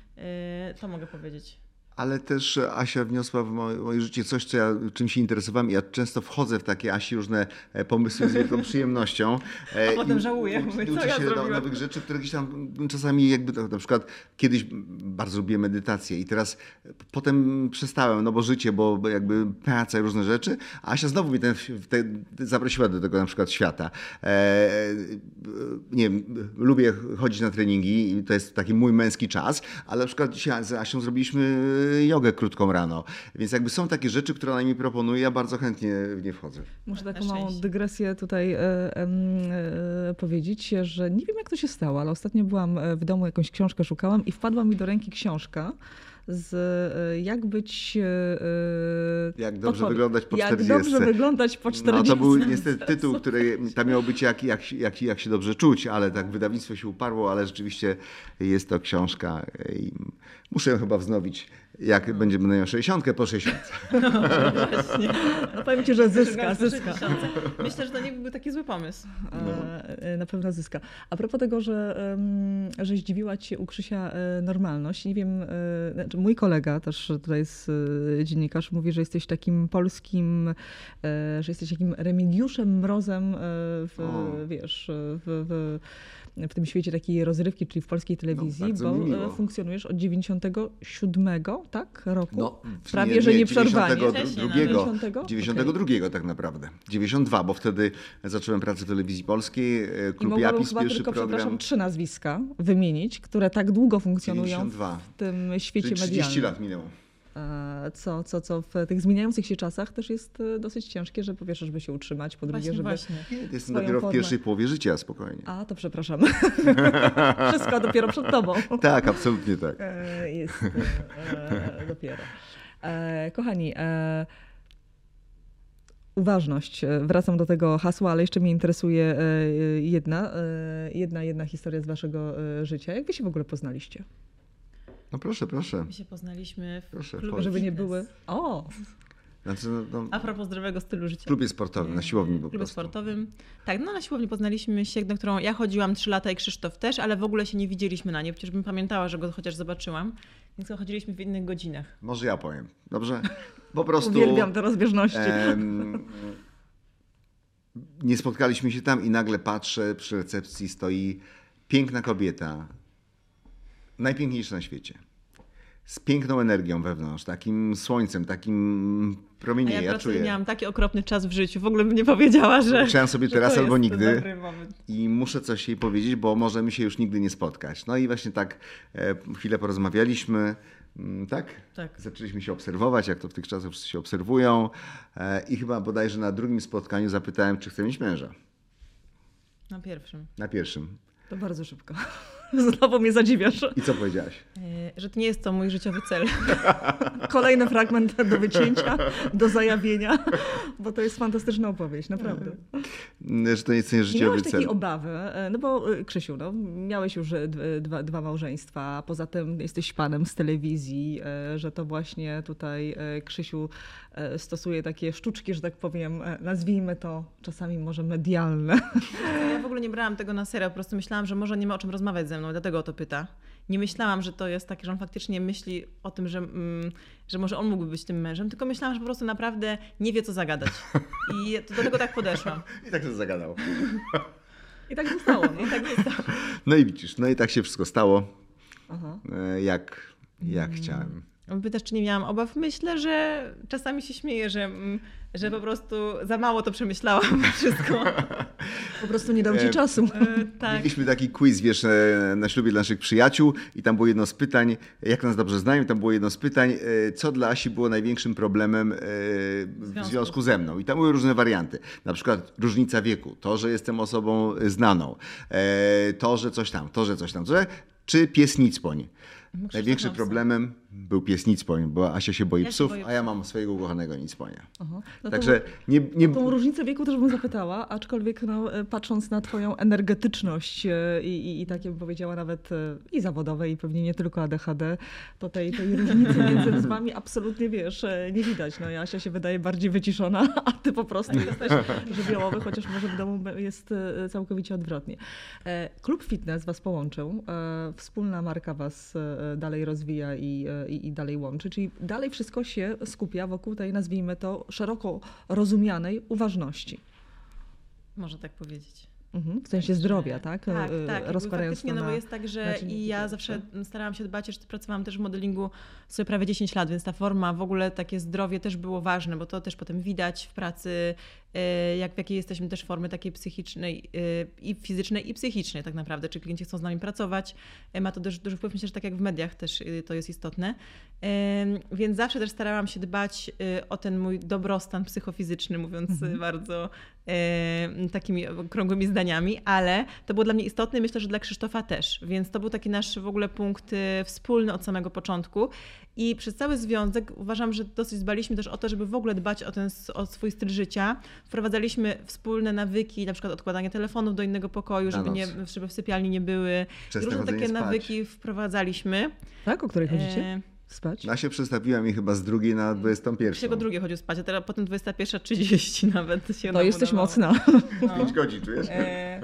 To mogę powiedzieć. Ale też Asia wniosła w moje, życie coś, co ja, czym się interesowałem. Ja często wchodzę w takie Asi różne e, pomysły z wielką przyjemnością. E, A potem żałuję, mówię, co uczę ja się do, nowych rzeczy, które gdzieś tam czasami jakby, na przykład kiedyś bardzo lubiłem medytację i teraz potem przestałem, no bo życie, bo jakby praca i różne rzeczy, a Asia znowu mnie ten, ten, zaprosiła do tego na przykład świata. E, nie wiem, lubię chodzić na treningi i to jest taki mój męski czas, ale na przykład dzisiaj z Asią zrobiliśmy jogę krótką rano. Więc jakby są takie rzeczy, które ona mi proponuje, ja bardzo chętnie w nie wchodzę. Muszę taką małą dygresję tutaj e, e, powiedzieć, że nie wiem jak to się stało, ale ostatnio byłam e, w domu, jakąś książkę szukałam i wpadła mi do ręki książka z jak być... Jak dobrze wyglądać po jak 40. Jak dobrze wyglądać po 40. No to był niestety tytuł, który tam miał być jak, jak, jak, jak się dobrze czuć, ale tak wydawnictwo się uparło, ale rzeczywiście jest to książka i muszę ją chyba wznowić jak będziemy miał 60 po 60. No, właśnie. No powiem ci, że zyska, zyska. Myślę, że to nie byłby taki zły pomysł. No. Na pewno zyska. A propos tego, że, że zdziwiła cię u Krzysia e, normalność, nie wiem, znaczy mój kolega też tutaj jest dziennikarz, mówi, że jesteś takim polskim, że jesteś takim Remigiuszem Mrozem w, wiesz, w, w w tym świecie takiej rozrywki, czyli w polskiej telewizji, no, bo funkcjonujesz od 97 tak, roku? No, Prawie, nie, że nie przerwanie. 92, 92 okay. tak naprawdę. 92, bo wtedy zacząłem pracę w telewizji polskiej, e, klub I Japis, chyba pierwszy tylko, program. przepraszam, trzy nazwiska wymienić, które tak długo funkcjonują 92. w tym świecie Czyli 30 medialnym. lat minęło. E, co, co, co w tych zmieniających się czasach też jest e, dosyć ciężkie, że po pierwsze, żeby się utrzymać, po drugie, żeby właśnie. Jestem dopiero formę... w pierwszej połowie życia, spokojnie. A, to przepraszam. Wszystko dopiero przed tobą. tak, absolutnie tak. E, jest dopiero. Kochani, uważność. Wracam do tego hasła, ale jeszcze mnie interesuje jedna, jedna, jedna historia z waszego życia. Jak wy się w ogóle poznaliście? No proszę, proszę. My się poznaliśmy w proszę, klubie Żeby nie były... O! Znaczy, no, no, A propos zdrowego stylu życia. W klubie sportowym, na siłowni po klubie prostu. sportowym. Tak, no na siłowni poznaliśmy się, na którą ja chodziłam 3 lata i Krzysztof też, ale w ogóle się nie widzieliśmy na nie, przecież bym pamiętała, że go chociaż zobaczyłam. Więc chodziliśmy w innych godzinach. Może ja powiem, dobrze? Po prostu... Uwielbiam te rozbieżności. Em, nie spotkaliśmy się tam i nagle patrzę, przy recepcji stoi piękna kobieta, najpiękniejsza na świecie. Z piękną energią wewnątrz, takim słońcem, takim promieniem. A ja, ja czuję. miałam taki okropny czas w życiu. W ogóle bym nie powiedziała, że. Chciałam sobie teraz albo nigdy. I muszę coś jej powiedzieć, bo możemy się już nigdy nie spotkać. No i właśnie tak e, chwilę porozmawialiśmy. Mm, tak? tak? Zaczęliśmy się obserwować, jak to w tych czasach wszyscy się obserwują. E, I chyba bodajże na drugim spotkaniu zapytałem, czy chce mieć męża. Na pierwszym. Na pierwszym. To bardzo szybko. Znowu mnie zadziwiasz. I co powiedziałaś? E, że to nie jest to mój życiowy cel. Kolejny fragment do wycięcia, do zajawienia, bo to jest fantastyczna opowieść, naprawdę. Mm, że to nie jest życiowy cel. miałeś takiej obawy, e, no bo e, Krzysiu, no, miałeś już dwa, dwa małżeństwa, poza tym jesteś panem z telewizji, że to właśnie tutaj Krzysiu stosuje takie sztuczki, że tak powiem, nazwijmy to czasami może medialne. Ja w ogóle nie brałam tego na serio, po prostu myślałam, że może nie ma o czym rozmawiać ze mną, dlatego o to pyta. Nie myślałam, że to jest takie, że on faktycznie myśli o tym, że, mm, że może on mógłby być tym mężem, tylko myślałam, że po prostu naprawdę nie wie, co zagadać. I do tego tak podeszłam. I tak to zagadał. I tak zostało. No. I tak zostało. No i widzisz, no i tak się wszystko stało, Aha. E, jak, jak hmm. chciałem. Pytasz, czy nie miałam obaw? Myślę, że czasami się śmieję, że, mm, że po prostu za mało to przemyślałam wszystko. Po prostu nie dał ci e, czasu. E, tak. Mieliśmy taki quiz, wiesz, e, na ślubie dla naszych przyjaciół i tam było jedno z pytań, jak nas dobrze znają, tam było jedno z pytań, co dla Asi było największym problemem w związku ze mną. I tam były różne warianty. Na przykład różnica wieku, to, że jestem osobą znaną, to, że coś tam, to, że coś tam, czy pies Nicpoń. Największym problemem był pies Nicpoń, bo Asia się boi ja psów, się a ja mam swojego ukochanego Nicponia. No Także nie, nie... Tą różnicę wieku też bym zapytała, aczkolwiek no, e, patrząc na twoją energetyczność e, i, i, i takie bym powiedziała nawet e, i zawodowe i pewnie nie tylko ADHD, to tej, tej różnicy między wami absolutnie wiesz, nie widać. No Asia się wydaje bardziej wyciszona, a ty po prostu jesteś żywiołowy, chociaż może w domu jest całkowicie odwrotnie. Klub Fitness was połączył, wspólna marka was dalej rozwija i, i, i dalej łączy. Czyli dalej wszystko się skupia wokół tej, nazwijmy to, szeroko rozumianej uważności. Można tak powiedzieć. Mhm, w sensie zdrowia, tak? Tak, E, tak. Rozkładając no bo jest tak, że i ja zawsze starałam się dbać, że pracowałam też w modelingu sobie prawie 10 lat, więc ta forma, w ogóle takie zdrowie też było ważne, bo to też potem widać w pracy, e, jak w jakiej jesteśmy też formy takiej psychicznej e, i fizycznej i psychicznej tak naprawdę, czy klienci chcą z nami pracować. Ma to duży, duży wpływ, myślę, że tak jak w mediach też to jest istotne. Więc zawsze też starałam się dbać o ten mój dobrostan psychofizyczny, mówiąc e, bardzo takimi okrągłymi zdaniami, ale to było dla mnie istotne i myślę, że dla Krzysztofa też. Więc to był taki nasz w ogóle punkt e, wspólny od samego początku. I przez cały związek uważam, że dosyć dbaliśmy też o to, żeby w ogóle dbać o, ten, o swój styl życia. Wprowadzaliśmy wspólne nawyki, na przykład odkładanie telefonów do innego pokoju, żeby, nie, żeby w sypialni nie były. Wczesne Różne takie spać. nawyki wprowadzaliśmy. Tak? O której chodzicie? E, Spać? Ja się przestawiła mi chyba z drugiej na 21. Pierwszego drugie chodził spać, a teraz potem 21.30 nawet się nam jesteś udawało. mocna. No. 5 godzin, czujesz? E,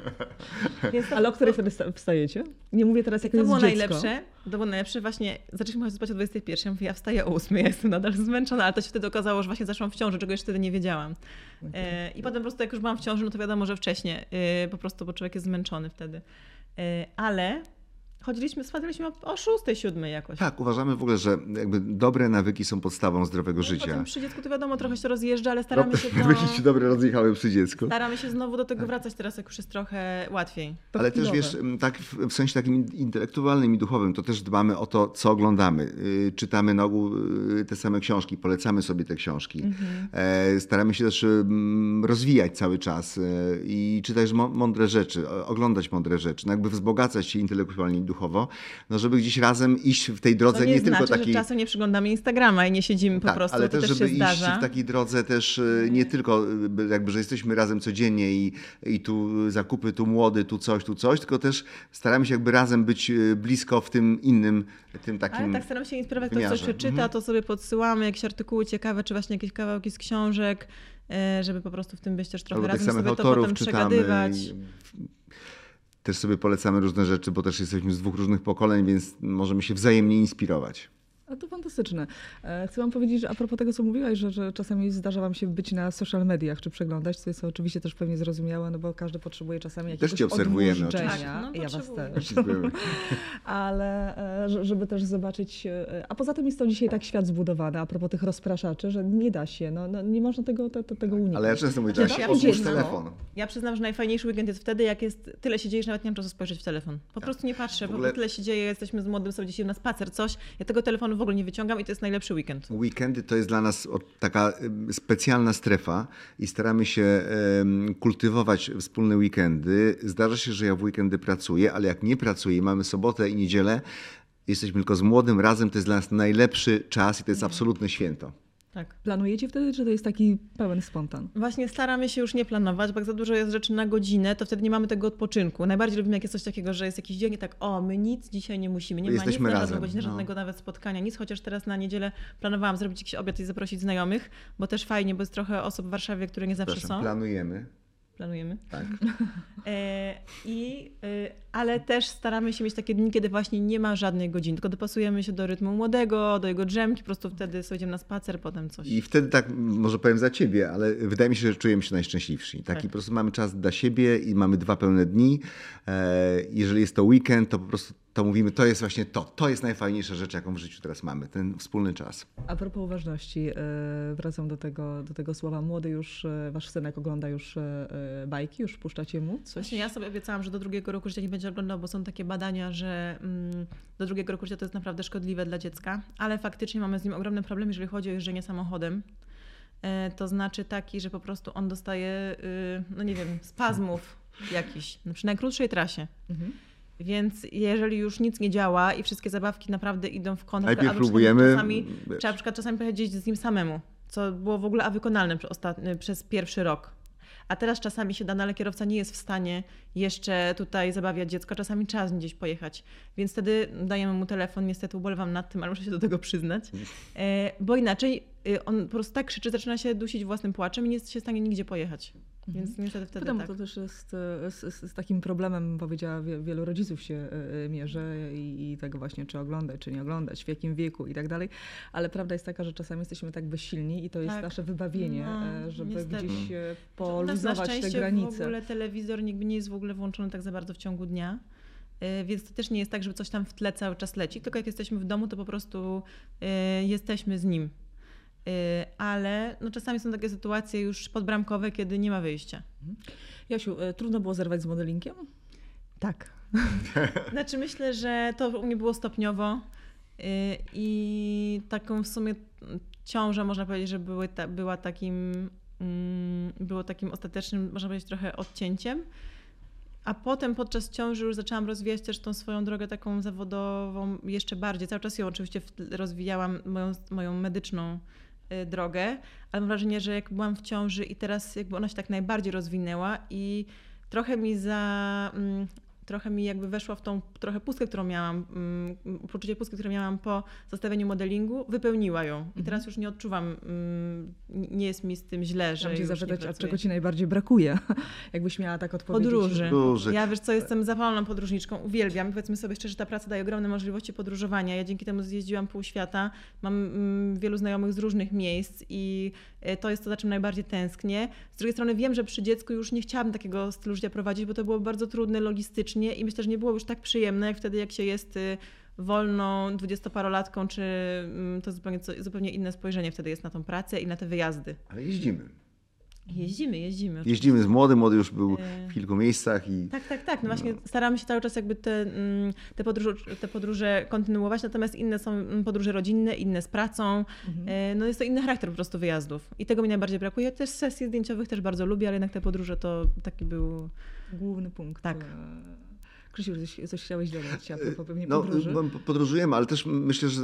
Ale o której wtedy wsta- wstajecie? Nie mówię teraz, jak to jest było dziecko. najlepsze. To było najlepsze właśnie. Zaczęliśmy chodzić spać o 21. Ja mówię, ja wstaję o 8, ja jestem nadal zmęczona, ale to się wtedy okazało, że właśnie zaszłam w ciąży, czego jeszcze wtedy nie wiedziałam. E, I potem po prostu jak już byłam w ciąży, no to wiadomo, że wcześniej, e, po prostu, bo człowiek jest zmęczony wtedy. E, ale chodziliśmy, spaliśmy o, o 6, 7 jakoś. Tak, uważamy w ogóle, że jakby dobre nawyki są podstawą zdrowego No, życia. Potem przy dziecku to wiadomo, trochę się rozjeżdża, ale staramy się Nawyki się to... dobre rozjechały przy dziecku. Staramy się znowu do tego wracać teraz, jak już jest trochę łatwiej. To Ale też wiesz, tak w, w sensie takim intelektualnym i duchowym, to też dbamy o to, co oglądamy. Y, Czytamy na ogół y, te same książki, polecamy sobie te książki. E, Staramy się też mm, rozwijać cały czas y, i czytać mądre rzeczy, oglądać mądre rzeczy, no jakby wzbogacać się intelektualnie duchowo, no żeby gdzieś razem iść w tej drodze To nie, nie, znaczy, tylko takiej... że czasem nie przyglądamy Instagrama i nie siedzimy po Tak, prostu, ale to też, też żeby się iść zdarza. w takiej drodze też e, nie tylko e, jakby, że jesteśmy razem codziennie i, i tu zakupy, tu młody, tu coś, tu coś, tylko też staramy się jakby razem być blisko w tym innym, tym takim Ale tak staramy się inspirować, ktoś coś wymiarze. przeczyta, Mhm. to sobie podsyłamy, jakieś artykuły ciekawe, czy właśnie jakieś kawałki z książek, żeby po prostu w tym być też trochę Albo tych razem, samych sobie to potem czytamy. przegadywać. Też sobie polecamy różne rzeczy, bo też jesteśmy z dwóch różnych pokoleń, więc możemy się wzajemnie inspirować. A to fantastyczne. E, Chcę wam powiedzieć, że a propos tego, co mówiłaś, że, że czasami zdarza wam się być na social mediach, czy przeglądać, co jest oczywiście też pewnie zrozumiałe, no bo każdy potrzebuje czasami jakiegoś cię obserwujemy, oczywiście. Tak, no, ja was też. Ale e, że- żeby też zobaczyć, e, a poza tym jest to dzisiaj tak świat zbudowany, a propos tych rozpraszaczy, że nie da się, no, no nie można tego, te, te, tego uniknąć. Ale ja często mówię, Chociaż tak, ja odłóż telefon. Ja przyznam, że najfajniejszy weekend jest wtedy, jak jest tyle się dzieje, że nawet nie mam czasu spojrzeć w telefon. Po prostu nie patrzę, W bo ogóle- tyle się dzieje, jesteśmy z młodym, sobie dzisiaj na spacer, coś. Ja tego telefonu w ogóle nie wyciągam i to jest najlepszy weekend. Weekendy to jest dla nas taka specjalna strefa i staramy się kultywować wspólne weekendy. Zdarza się, że ja w weekendy pracuję, ale jak nie pracuję, mamy sobotę i niedzielę, jesteśmy tylko z młodym razem, to jest dla nas najlepszy czas i to jest absolutne święto. Tak. Planujecie wtedy, czy to jest taki pełen spontan? Właśnie staramy się już nie planować, bo jak za dużo jest rzeczy na godzinę, to wtedy nie mamy tego odpoczynku. Najbardziej lubimy, jak jest coś takiego, że jest jakiś dzień i tak, o, my nic dzisiaj nie musimy, nie ma Jesteśmy nic na razem, żadną godzinę, no. żadnego nawet spotkania, nic, chociaż teraz na niedzielę planowałam zrobić jakiś obiad i zaprosić znajomych, bo też fajnie, bo jest trochę osób w Warszawie, które nie zawsze Przepraszam, są. planujemy. Planujemy. Tak. E, i, e, ale też staramy się mieć takie dni, kiedy właśnie nie ma żadnej godziny, tylko dopasujemy się do rytmu młodego, do jego drzemki, po prostu wtedy sobie idziemy na spacer, potem coś. I wtedy tak, może powiem za ciebie, ale wydaje mi się, że czujemy się najszczęśliwsi. Taki Tak. po prostu mamy czas dla siebie i mamy dwa pełne dni. E, Jeżeli jest to weekend, to po prostu to mówimy, to jest właśnie to. To jest najfajniejsza rzecz, jaką w życiu teraz mamy, ten wspólny czas. A propos uważności, e, wracam do tego, do tego słowa. Młody już, e, wasz synek ogląda już e, bajki, już puszczacie mu coś? Właśnie ja sobie obiecałam, że do drugiego roku życia nie będzie oglądał, bo są takie badania, że mm, do drugiego roku życia to jest naprawdę szkodliwe dla dziecka, ale faktycznie mamy z nim ogromny problem, jeżeli chodzi o jeżdżenie samochodem. To znaczy taki, że po prostu on dostaje, y, no nie wiem, spazmów jakichś, no przy najkrótszej trasie. Mhm. Więc jeżeli już nic nie działa i wszystkie zabawki naprawdę idą w kąt, Najpierw albo próbujemy, czasami, wiesz. trzeba na przykład czasami powiedzieć z nim samemu, co było w ogóle awykonalne przez, ostatni, przez pierwszy rok. A teraz czasami się da, ale kierowca nie jest w stanie jeszcze tutaj zabawiać dziecko, czasami trzeba z nim gdzieś pojechać. Więc wtedy dajemy mu telefon, niestety ubolewam nad tym, ale muszę się do tego przyznać. E, bo inaczej y, on po prostu tak krzyczy, zaczyna się dusić własnym płaczem i nie jest się w stanie nigdzie pojechać. Więc niestety wtedy tak. to też jest e, z, z, takim problemem, powiedziała, wie- wielu rodziców się e, e, mierzy i, i tego właśnie, czy oglądać, czy nie oglądać, w jakim wieku i tak dalej. Ale prawda jest taka, że czasami jesteśmy tak bezsilni i to jest Tak. nasze wybawienie, No, żeby niestety. gdzieś poluzować te szczęście granice. w ogóle telewizor nigdy nie jest w ogóle włączony tak za bardzo w ciągu dnia. Więc to też nie jest tak, żeby coś tam w tle cały czas leci, tylko jak jesteśmy w domu, to po prostu jesteśmy z nim. Y, Ale no, czasami są takie sytuacje już podbramkowe, kiedy nie ma wyjścia. Jasiu, e, trudno było zerwać z modelinkiem? Tak. Znaczy myślę, że to u mnie było stopniowo y, i taką w sumie ciąża można powiedzieć, że były ta, była takim, mm, było takim ostatecznym, można powiedzieć, trochę odcięciem. A potem podczas ciąży już zaczęłam rozwijać też tą swoją drogę taką zawodową jeszcze bardziej. Cały czas ją oczywiście rozwijałam, moją, moją medyczną drogę, ale mam wrażenie, że jak byłam w ciąży i teraz jakby ona się tak najbardziej rozwinęła i trochę mi za... Trochę mi jakby weszła w tą trochę pustkę, którą miałam, mm, poczucie pustki, które miałam po zostawieniu modelingu, wypełniła ją. I teraz już nie odczuwam, mm, nie jest mi z tym źle, że Chciałam cię zapytać, a czego ci najbardziej brakuje? Jakbyś miała tak odpowiedzieć. Podróży. Podróży. Ja wiesz co, jestem zapaloną podróżniczką, uwielbiam. Powiedzmy sobie szczerze, ta praca daje ogromne możliwości podróżowania. Ja dzięki temu zjeździłam pół świata, mam mm, wielu znajomych z różnych miejsc i e, to jest to, za czym najbardziej tęsknię. Z drugiej strony wiem, że przy dziecku już nie chciałabym takiego stylu życia prowadzić, bo to było bardzo trudne logistycznie i myślę, że nie było już tak przyjemne, jak wtedy, jak się jest y, wolną dwudziestoparolatką, czy mm, to zupełnie, zupełnie inne spojrzenie wtedy jest na tą pracę i na te wyjazdy. Ale jeździmy. Jeździmy, jeździmy. Jeździmy z młody, młody już był E. w kilku miejscach i Tak, tak, tak. No właśnie staramy się cały czas jakby te, mm, te, podróże, te podróże kontynuować, natomiast inne są mm, podróże rodzinne, inne z pracą. E, No jest to inny charakter po prostu wyjazdów. I tego mi najbardziej brakuje. Też sesji zdjęciowych też bardzo lubię, ale jednak te podróże to taki był... Główny punkt. Tak. E, Krzysiu, coś, coś chciałeś dodać a propos pewnie No, podróży? podróżujemy, ale też myślę, że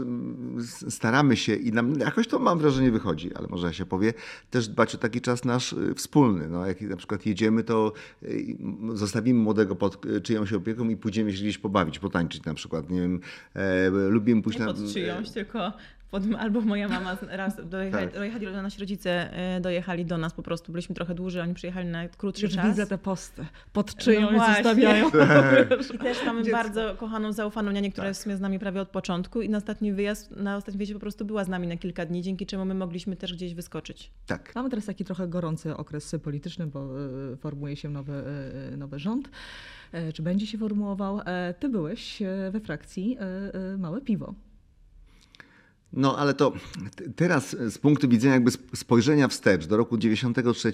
staramy się i nam jakoś to mam wrażenie wychodzi, ale może się powie, też dbać o taki czas nasz y, wspólny. No, jak na przykład jedziemy, to y, zostawimy młodego pod y, czyjąś opieką i pójdziemy się gdzieś pobawić, potańczyć na przykład. Nie wiem, e, lubimy pójść Nie na... pod czyjąś, tylko pod, albo moja mama raz dojechali, Tak. dojechali nasi rodzice e, dojechali do nas po prostu. Byliśmy trochę dłużej, oni przyjechali na krótszy Już czas. widzę te posty. Pod czyją No zostawiają. I też mamy Dziecko. bardzo kochaną, zaufaną nianię, która Tak. jest w sumie z nami prawie od początku i na ostatni wyjazd, na ostatnim wyjeździe po prostu była z nami na kilka dni, dzięki czemu my mogliśmy też gdzieś wyskoczyć. Tak. Mamy teraz taki trochę gorący okres polityczny, bo e, formuje się nowy, e, nowy rząd. Czy będzie się formułował? Ty byłeś we frakcji Małe Piwo. No ale to teraz z punktu widzenia jakby sp- spojrzenia wstecz do roku 93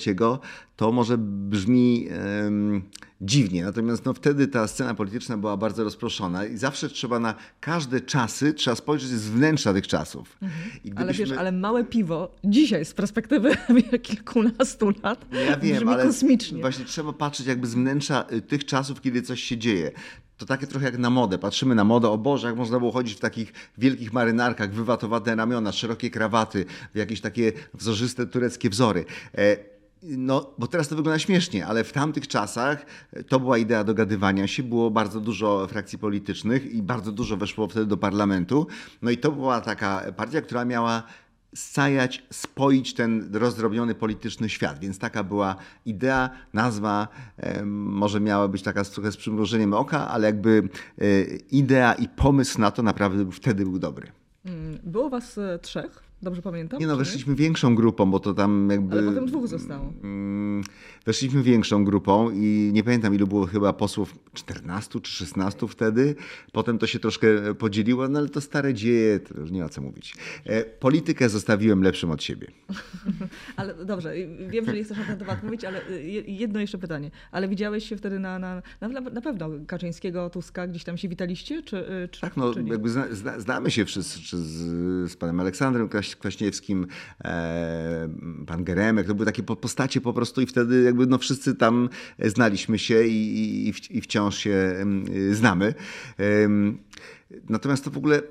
to może brzmi em, dziwnie, natomiast no, wtedy ta scena polityczna była bardzo rozproszona i zawsze trzeba na każde czasy, trzeba spojrzeć z wnętrza tych czasów. I Ale wiesz, gdybyśmy- ale Małe Piwo dzisiaj z perspektywy kilkunastu lat Ja wiem, brzmi ale kosmicznie. właśnie trzeba patrzeć jakby z wnętrza y, tych czasów, kiedy coś się dzieje. To takie trochę jak na modę. Patrzymy na modę, o Boże, jak można było chodzić w takich wielkich marynarkach, wywatowane ramiona, szerokie krawaty, w jakieś takie wzorzyste tureckie wzory. E, No, bo teraz to wygląda śmiesznie, ale w tamtych czasach e, to była idea dogadywania się, było bardzo dużo frakcji politycznych i bardzo dużo weszło wtedy do parlamentu. No i to była taka partia, która miała scajać, spoić ten rozdrobniony polityczny świat. Więc taka była idea, nazwa może miała być taka trochę z przymrużeniem oka, ale jakby e, idea i pomysł na to naprawdę wtedy był dobry. Mm, Było was e, trzech, dobrze pamiętam? Nie no, weszliśmy większą grupą, bo to tam jakby... Ale potem dwóch zostało. Mm, Weszliśmy większą grupą i nie pamiętam ilu było chyba posłów, 14 czy 16 wtedy. Potem to się troszkę podzieliło, no ale to stare dzieje, to już nie ma co mówić. E, Politykę zostawiłem lepszym od siebie. Ale dobrze, wiem, że nie chcesz na ten temat mówić, ale y, je- jedno jeszcze pytanie. Ale widziałeś się wtedy na, na, na, na pewno Kaczyńskiego, Tuska, gdzieś tam się witaliście? Czy, y, czy, Tak, no czy nie? jakby zna, zna, znamy się wszyscy, z, z panem Aleksandrem Kwaśniewskim, e, pan Geremek, to były takie po- postacie po prostu i wtedy jakby no wszyscy tam znaliśmy się i, i, i wciąż się em, znamy. Natomiast to w ogóle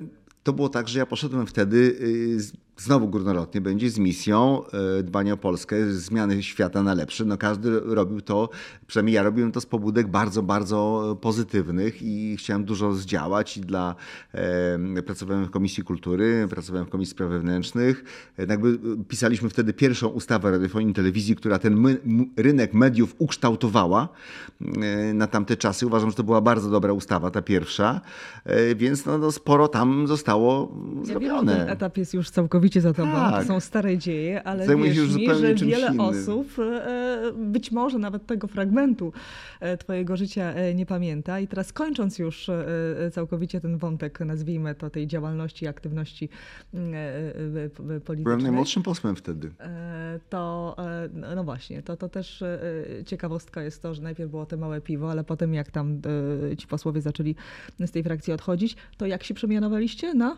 to było tak, że ja poszedłem wtedy y, znowu górnolotnie będzie z misją e, dbania o Polskę, zmiany świata na lepsze. No każdy robił to, przynajmniej ja robiłem to z pobudek bardzo, bardzo pozytywnych i chciałem dużo zdziałać i dla, e, pracowałem w Komisji Kultury, pracowałem w Komisji Spraw Wewnętrznych. E, jakby pisaliśmy wtedy pierwszą ustawę radiofonii i telewizji, która ten my, rynek mediów ukształtowała na tamte czasy. Uważam, że to była bardzo dobra ustawa, ta pierwsza, więc no, no sporo tam zostało zrobione. Ja wiem, ten etap jest już całkowicie całkowicie za tobą. Tak. To są stare dzieje, ale Zajmuję wierz mi, że wiele innym. osób e, być może nawet tego fragmentu e, twojego życia e, nie pamięta. I teraz kończąc już całkowicie ten wątek, nazwijmy to tej działalności, aktywności politycznej. Byłem najmłodszym posłem wtedy. To, no właśnie, to, to też ciekawostka jest to, że najpierw było te małe piwo, ale potem jak tam ci posłowie zaczęli z tej frakcji odchodzić, to jak się przemianowaliście na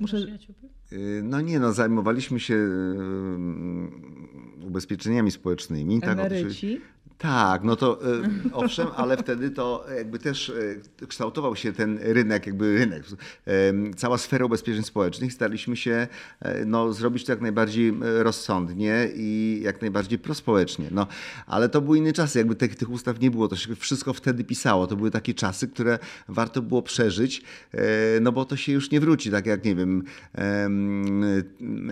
Muszę... Y, no nie, no zajmowaliśmy się y, ubezpieczeniami społecznymi. Emeryci. Tak, tak, no to e, owszem, ale wtedy to jakby też e, kształtował się ten rynek, jakby rynek, cała sfera ubezpieczeń społecznych. Staraliśmy się e, no, zrobić to jak najbardziej rozsądnie i jak najbardziej prospołecznie. No, ale to były inne czasy, jakby tych, tych ustaw nie było, to się wszystko wtedy pisało. To były takie czasy, które warto było przeżyć, no bo to się już nie wróci. Tak jak, nie wiem,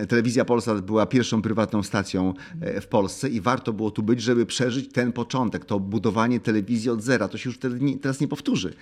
telewizja Polsat była pierwszą prywatną stacją w Polsce i warto było tu być, żeby przeżyć ten początek, to budowanie telewizji od zera, to się już teraz nie powtórzy.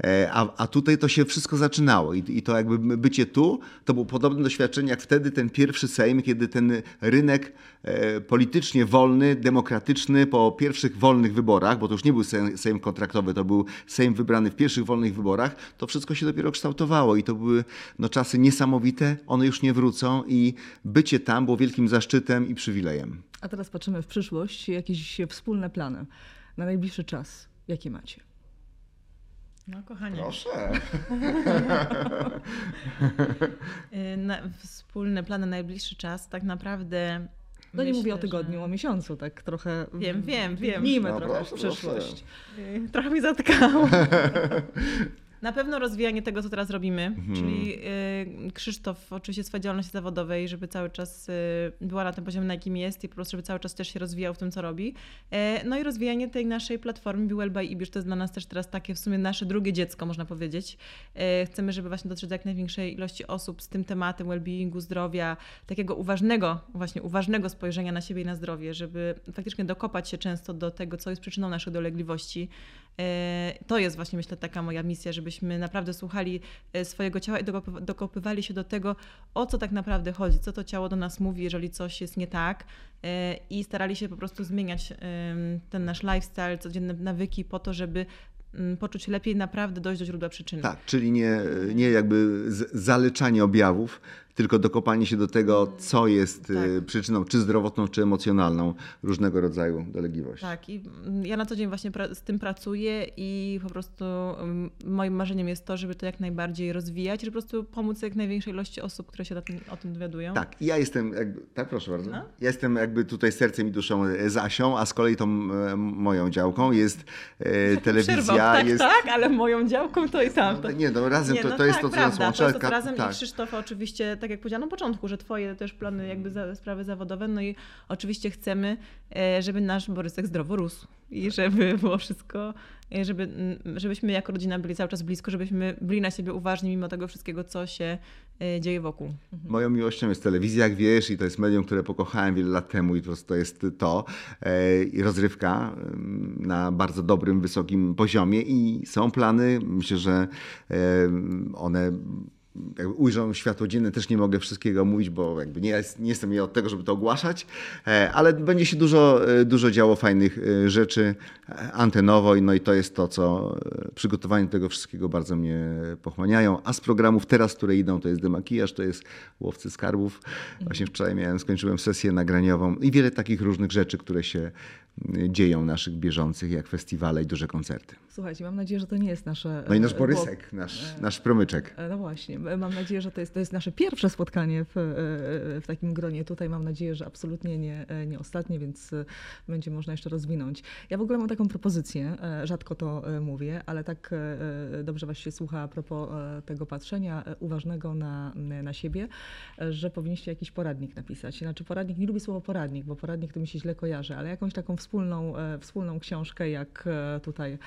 E, a, a tutaj to się wszystko zaczynało I, i to jakby bycie tu, to było podobne doświadczenie jak wtedy ten pierwszy Sejm, kiedy ten rynek e, politycznie wolny, demokratyczny po pierwszych wolnych wyborach, bo to już nie był Sejm, Sejm kontraktowy, to był Sejm wybrany w pierwszych wolnych wyborach, to wszystko się dopiero kształtowało i to były no, czasy niesamowite, one już nie wrócą i bycie tam było wielkim zaszczytem i przywilejem. A teraz patrzymy w przyszłość, jakieś wspólne plany na najbliższy czas. Jakie macie? No, kochanie. Proszę. Y, na, wspólne plany na najbliższy czas. Tak naprawdę. No myślę, nie mówię o tygodniu, że... o miesiącu, tak trochę. Wiem, wiem, wiem. Miejmy no, trochę proszę, w przyszłość. Proszę. Y, trochę mi zatkało. Na pewno rozwijanie tego, co teraz robimy, mhm. czyli y, Krzysztof oczywiście swojej działalności zawodowej, żeby cały czas y, była na tym poziomie, na jakim jest i po prostu, żeby cały czas też się rozwijał w tym, co robi. E, no i rozwijanie tej naszej platformy Be Well by Ibisz, to jest dla nas też teraz takie w sumie nasze drugie dziecko, można powiedzieć. E, chcemy, żeby właśnie dotrzeć do jak największej ilości osób z tym tematem well-beingu, zdrowia, takiego uważnego, właśnie uważnego spojrzenia na siebie i na zdrowie, żeby faktycznie dokopać się często do tego, co jest przyczyną naszych dolegliwości, to jest właśnie, myślę, taka moja misja, żebyśmy naprawdę słuchali e, swojego ciała i dokopywali się do tego, o co tak naprawdę chodzi, co to ciało do nas mówi, jeżeli coś jest nie tak e, i starali się po prostu zmieniać ten nasz lifestyle, codzienne nawyki po to, żeby mm, poczuć lepiej, naprawdę dojść do źródła przyczyny. Tak, czyli nie, nie jakby zaleczanie objawów, tylko dokopanie się do tego, co jest y, tak. przyczyną, czy zdrowotną, czy emocjonalną różnego rodzaju dolegliwości. Tak, i mm, ja na co dzień właśnie z tym pracuję i po prostu mm, moim marzeniem jest to, żeby to jak najbardziej rozwijać, żeby po prostu pomóc jak największej ilości osób, które się tym, o tym dowiadują. Tak, ja jestem, jakby, tak proszę bardzo, no? ja jestem jakby tutaj sercem i duszą e, z Asią, a z kolei tą e, moją działką jest e, telewizja. Przerwał, tak, jest... tak, ale moją działką to i tamto. No, nie, no razem nie, to, no to tak, jest to, co nas łączy. To jest to, razem tak. i Krzysztof oczywiście tak jak powiedziałam na początku, że twoje też plany, jakby za, sprawy zawodowe, no i oczywiście chcemy, e, żeby nasz Borysek zdrowo rósł i żeby było wszystko, e, żeby, żebyśmy jako rodzina byli cały czas blisko, żebyśmy byli na siebie uważni mimo tego wszystkiego, co się e, dzieje wokół. Mhm. Moją miłością jest telewizja, jak wiesz, i to jest medium, które pokochałem wiele lat temu i po prostu to jest to. I rozrywka na bardzo dobrym, wysokim poziomie i są plany, myślę, że one jakby ujrzą światło dzienne, też nie mogę wszystkiego mówić, bo jakby nie, jest, nie jestem ja od tego, żeby to ogłaszać, e, ale będzie się dużo, e, dużo działo fajnych e, rzeczy antenowo, no i to jest to, co przygotowanie tego wszystkiego bardzo mnie pochłaniają. A z programów teraz, które idą, to jest demakijaż, to jest Łowcy Skarbów. Właśnie wczoraj miałem, skończyłem sesję nagraniową i wiele takich różnych rzeczy, które się dzieją naszych bieżących, jak festiwale i duże koncerty. Słuchajcie, mam nadzieję, że to nie jest nasze... No i nasz e, Borysek, nasz, nasz promyczek. E, No właśnie, e, mam nadzieję, że to jest, to jest nasze pierwsze spotkanie w, e, w takim gronie. Tutaj mam nadzieję, że absolutnie nie, e, nie ostatnie, więc e, będzie można jeszcze rozwinąć. Ja w ogóle mam taką propozycję, e, rzadko to e, mówię, ale tak e, e, dobrze was się słucha a propos e, tego patrzenia e, uważnego na, na siebie, e, że powinniście jakiś poradnik napisać. Znaczy poradnik, nie lubię słowo poradnik, bo poradnik to mi się źle kojarzy, ale jakąś taką wspólną, e, wspólną książkę, jak e, tutaj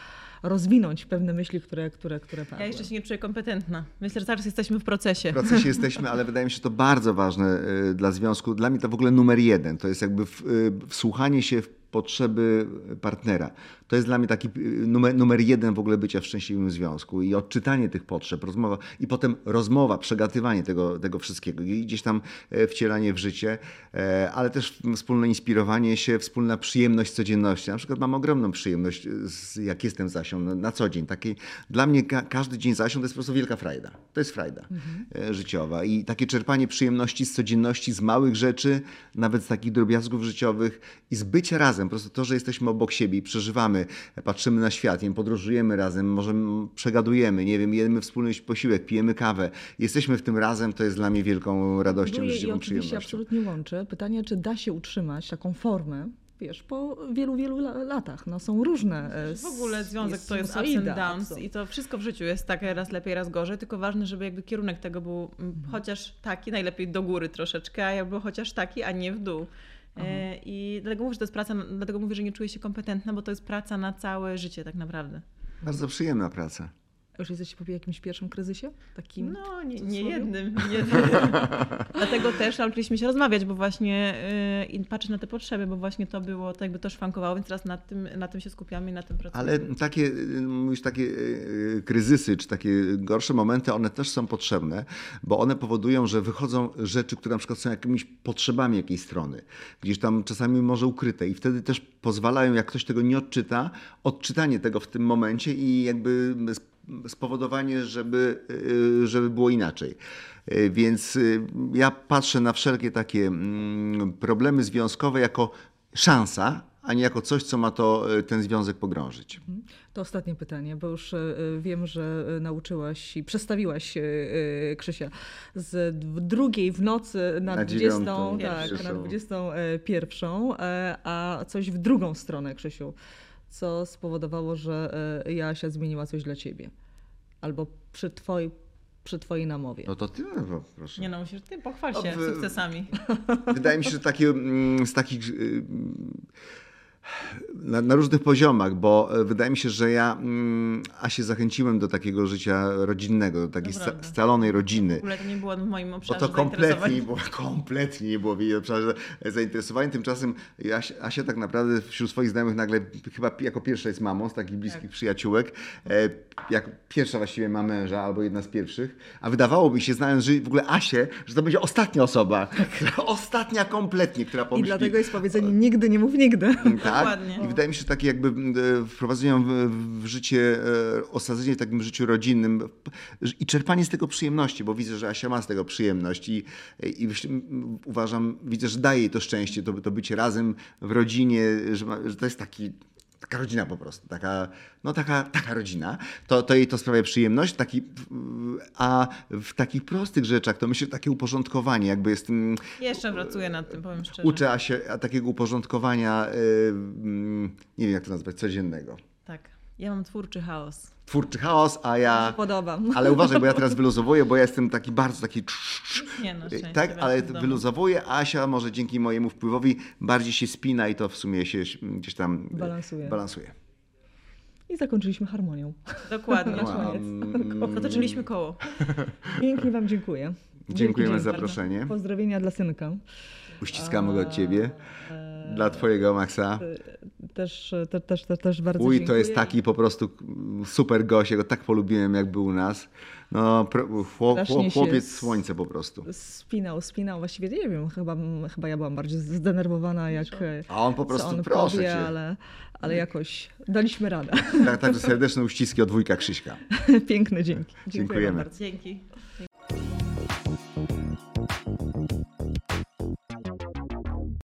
rozwinąć pewne myśli, które, które, które padły. Ja jeszcze się nie czuję kompetentna. Myślę, że teraz jesteśmy w procesie. W procesie jesteśmy, ale wydaje mi się że to bardzo ważne y, dla związku. Dla mnie to w ogóle numer jeden. To jest jakby w- wsłuchanie się w potrzeby partnera. To jest dla mnie taki y, numer, numer jeden w ogóle bycia w szczęśliwym związku i odczytanie tych potrzeb, rozmowa i potem rozmowa, przegatywanie tego, tego wszystkiego i gdzieś tam e, wcielanie w życie, e, ale też wspólne inspirowanie się, wspólna przyjemność codzienności. Na przykład mam ogromną przyjemność, e, jak jestem z Asią na, co dzień. Taki, dla mnie ka, każdy dzień z Asią to jest po prostu wielka frajda. To jest frajda e, życiowa i takie czerpanie przyjemności z codzienności, z małych rzeczy, nawet z takich drobiazgów życiowych i z bycia razem. Po prostu to, że jesteśmy obok siebie i przeżywamy, patrzymy na świat, nie wiem, podróżujemy razem, może przegadujemy, nie wiem, jemy wspólny posiłek, pijemy kawę. Jesteśmy w tym razem, to jest dla mnie wielką radością, Buduje i życzliwą oczywiście przyjemnością. absolutnie łączy. Pytanie, czy da się utrzymać taką formę, wiesz, po wielu, wielu la- latach. No, są różne. e, W ogóle związek to jest ups and downs i to wszystko w życiu jest tak raz lepiej, raz gorzej, tylko ważne, żeby jakby kierunek tego był Mhm. chociaż taki, najlepiej do góry troszeczkę, a jakby chociaż taki, a nie w dół. E, I dlatego mówię, że to jest praca, dlatego mówię, że nie czuję się kompetentna, bo to jest praca na całe życie tak naprawdę. Bardzo przyjemna praca. Już jesteście po jakimś pierwszym kryzysie? Takim No, nie, nie jednym. Nie Dlatego też nauczyliśmy się rozmawiać, bo właśnie yy, i patrzeć na te potrzeby, bo właśnie to było, to jakby to szwankowało, więc teraz na tym, na tym się skupiamy i na tym pracujemy. Ale takie, y, mówisz, takie y, kryzysy, czy takie gorsze momenty, one też są potrzebne, bo one powodują, że wychodzą rzeczy, które na przykład są jakimiś potrzebami jakiejś strony, gdzieś tam czasami może ukryte i wtedy też pozwalają, jak ktoś tego nie odczyta, odczytanie tego w tym momencie i jakby spowodowanie, żeby, y, żeby było inaczej. Y, Więc y, ja patrzę na wszelkie takie mm, problemy związkowe jako szansa, a nie jako coś, co ma to ten związek pogrążyć. To ostatnie pytanie, bo już wiem, że nauczyłaś i przestawiłaś Krzysia z drugiej w nocy na, Na 20, dziewiątą, tak, na 21, e, a coś w drugą stronę, Krzysiu, co spowodowało, że e, Jasia zmieniła coś dla ciebie. Albo przy twojej, przy twojej namowie. No to ty, no, proszę. Nie no, musisz ty pochwal się No, w- sukcesami. Wydaje mi się, że takie, mm, z takich y, na, na różnych poziomach, bo e, wydaje mi się, że ja mm, Asię zachęciłem do takiego życia rodzinnego, do takiej sta, scalonej W rodziny. ogóle to nie było w moim Bo obszarze to kompletnie nie było, kompletnie nie było w jej obszarze zainteresowań. Tymczasem Asia, Asia tak naprawdę wśród swoich znajomych nagle chyba jako pierwsza jest mamą z takich bliskich Tak. przyjaciółek. E, jak pierwsza właściwie ma męża albo jedna z pierwszych. A wydawało mi się, znając że w ogóle Asię, że to będzie ostatnia osoba. która- ostatnia kompletnie, która I pomyśli. dlatego jest powiedzenie nigdy nie mów nigdy. Tak? Dokładnie. I wydaje mi się, że takie jakby e, wprowadzenie w, życie, e, osadzenie w takim życiu rodzinnym i czerpanie z tego przyjemności, bo widzę, że Asia ma z tego przyjemność i, i myślę- m, uważam, widzę, że daje jej to szczęście, to, to bycie razem w rodzinie, że, ma, że to jest taki taka rodzina po prostu, taka, no taka, taka rodzina, to, to jej to sprawia przyjemność, taki, a w takich prostych rzeczach to myślę, że takie uporządkowanie, jakby jest tym, Jeszcze pracuję nad tym, powiem szczerze. Uczę się takiego uporządkowania, y, mm, nie wiem jak to nazwać, codziennego. Tak. Ja mam twórczy chaos. Twórczy chaos, a ja... Podoba. Ale uważaj, bo ja teraz wyluzowuję, bo ja jestem taki bardzo taki... Nie no, Tak, ale wyluzowuję, a Asia może dzięki mojemu wpływowi bardziej się spina i to w sumie się gdzieś tam y, Balansuje. balansuje. I zakończyliśmy harmonią. Dokładnie. Na koniec. Mm, Zatoczyliśmy koło. Pięknie Wam dziękuję. Dziękujemy za zaproszenie. Pozdrowienia dla synka. Uściskamy go od ciebie, dla twojego Maxa. Też, te, też, te, też bardzo Uj, dziękuję. to jest taki po prostu super gość, ja go tak polubiłem jak był u nas. No, chłop, chłopiec słońce po prostu. Spinał, spinał. Właściwie nie wiem, chyba, chyba ja byłam bardziej zdenerwowana, jak A on po prostu, on proszę powie, cię. ale, ale jakoś daliśmy radę. Tak, także serdeczne uściski od wujka Krzyśka. Piękne dzięki. Dziękuję Dziękujemy. wam bardzo. Dzięki.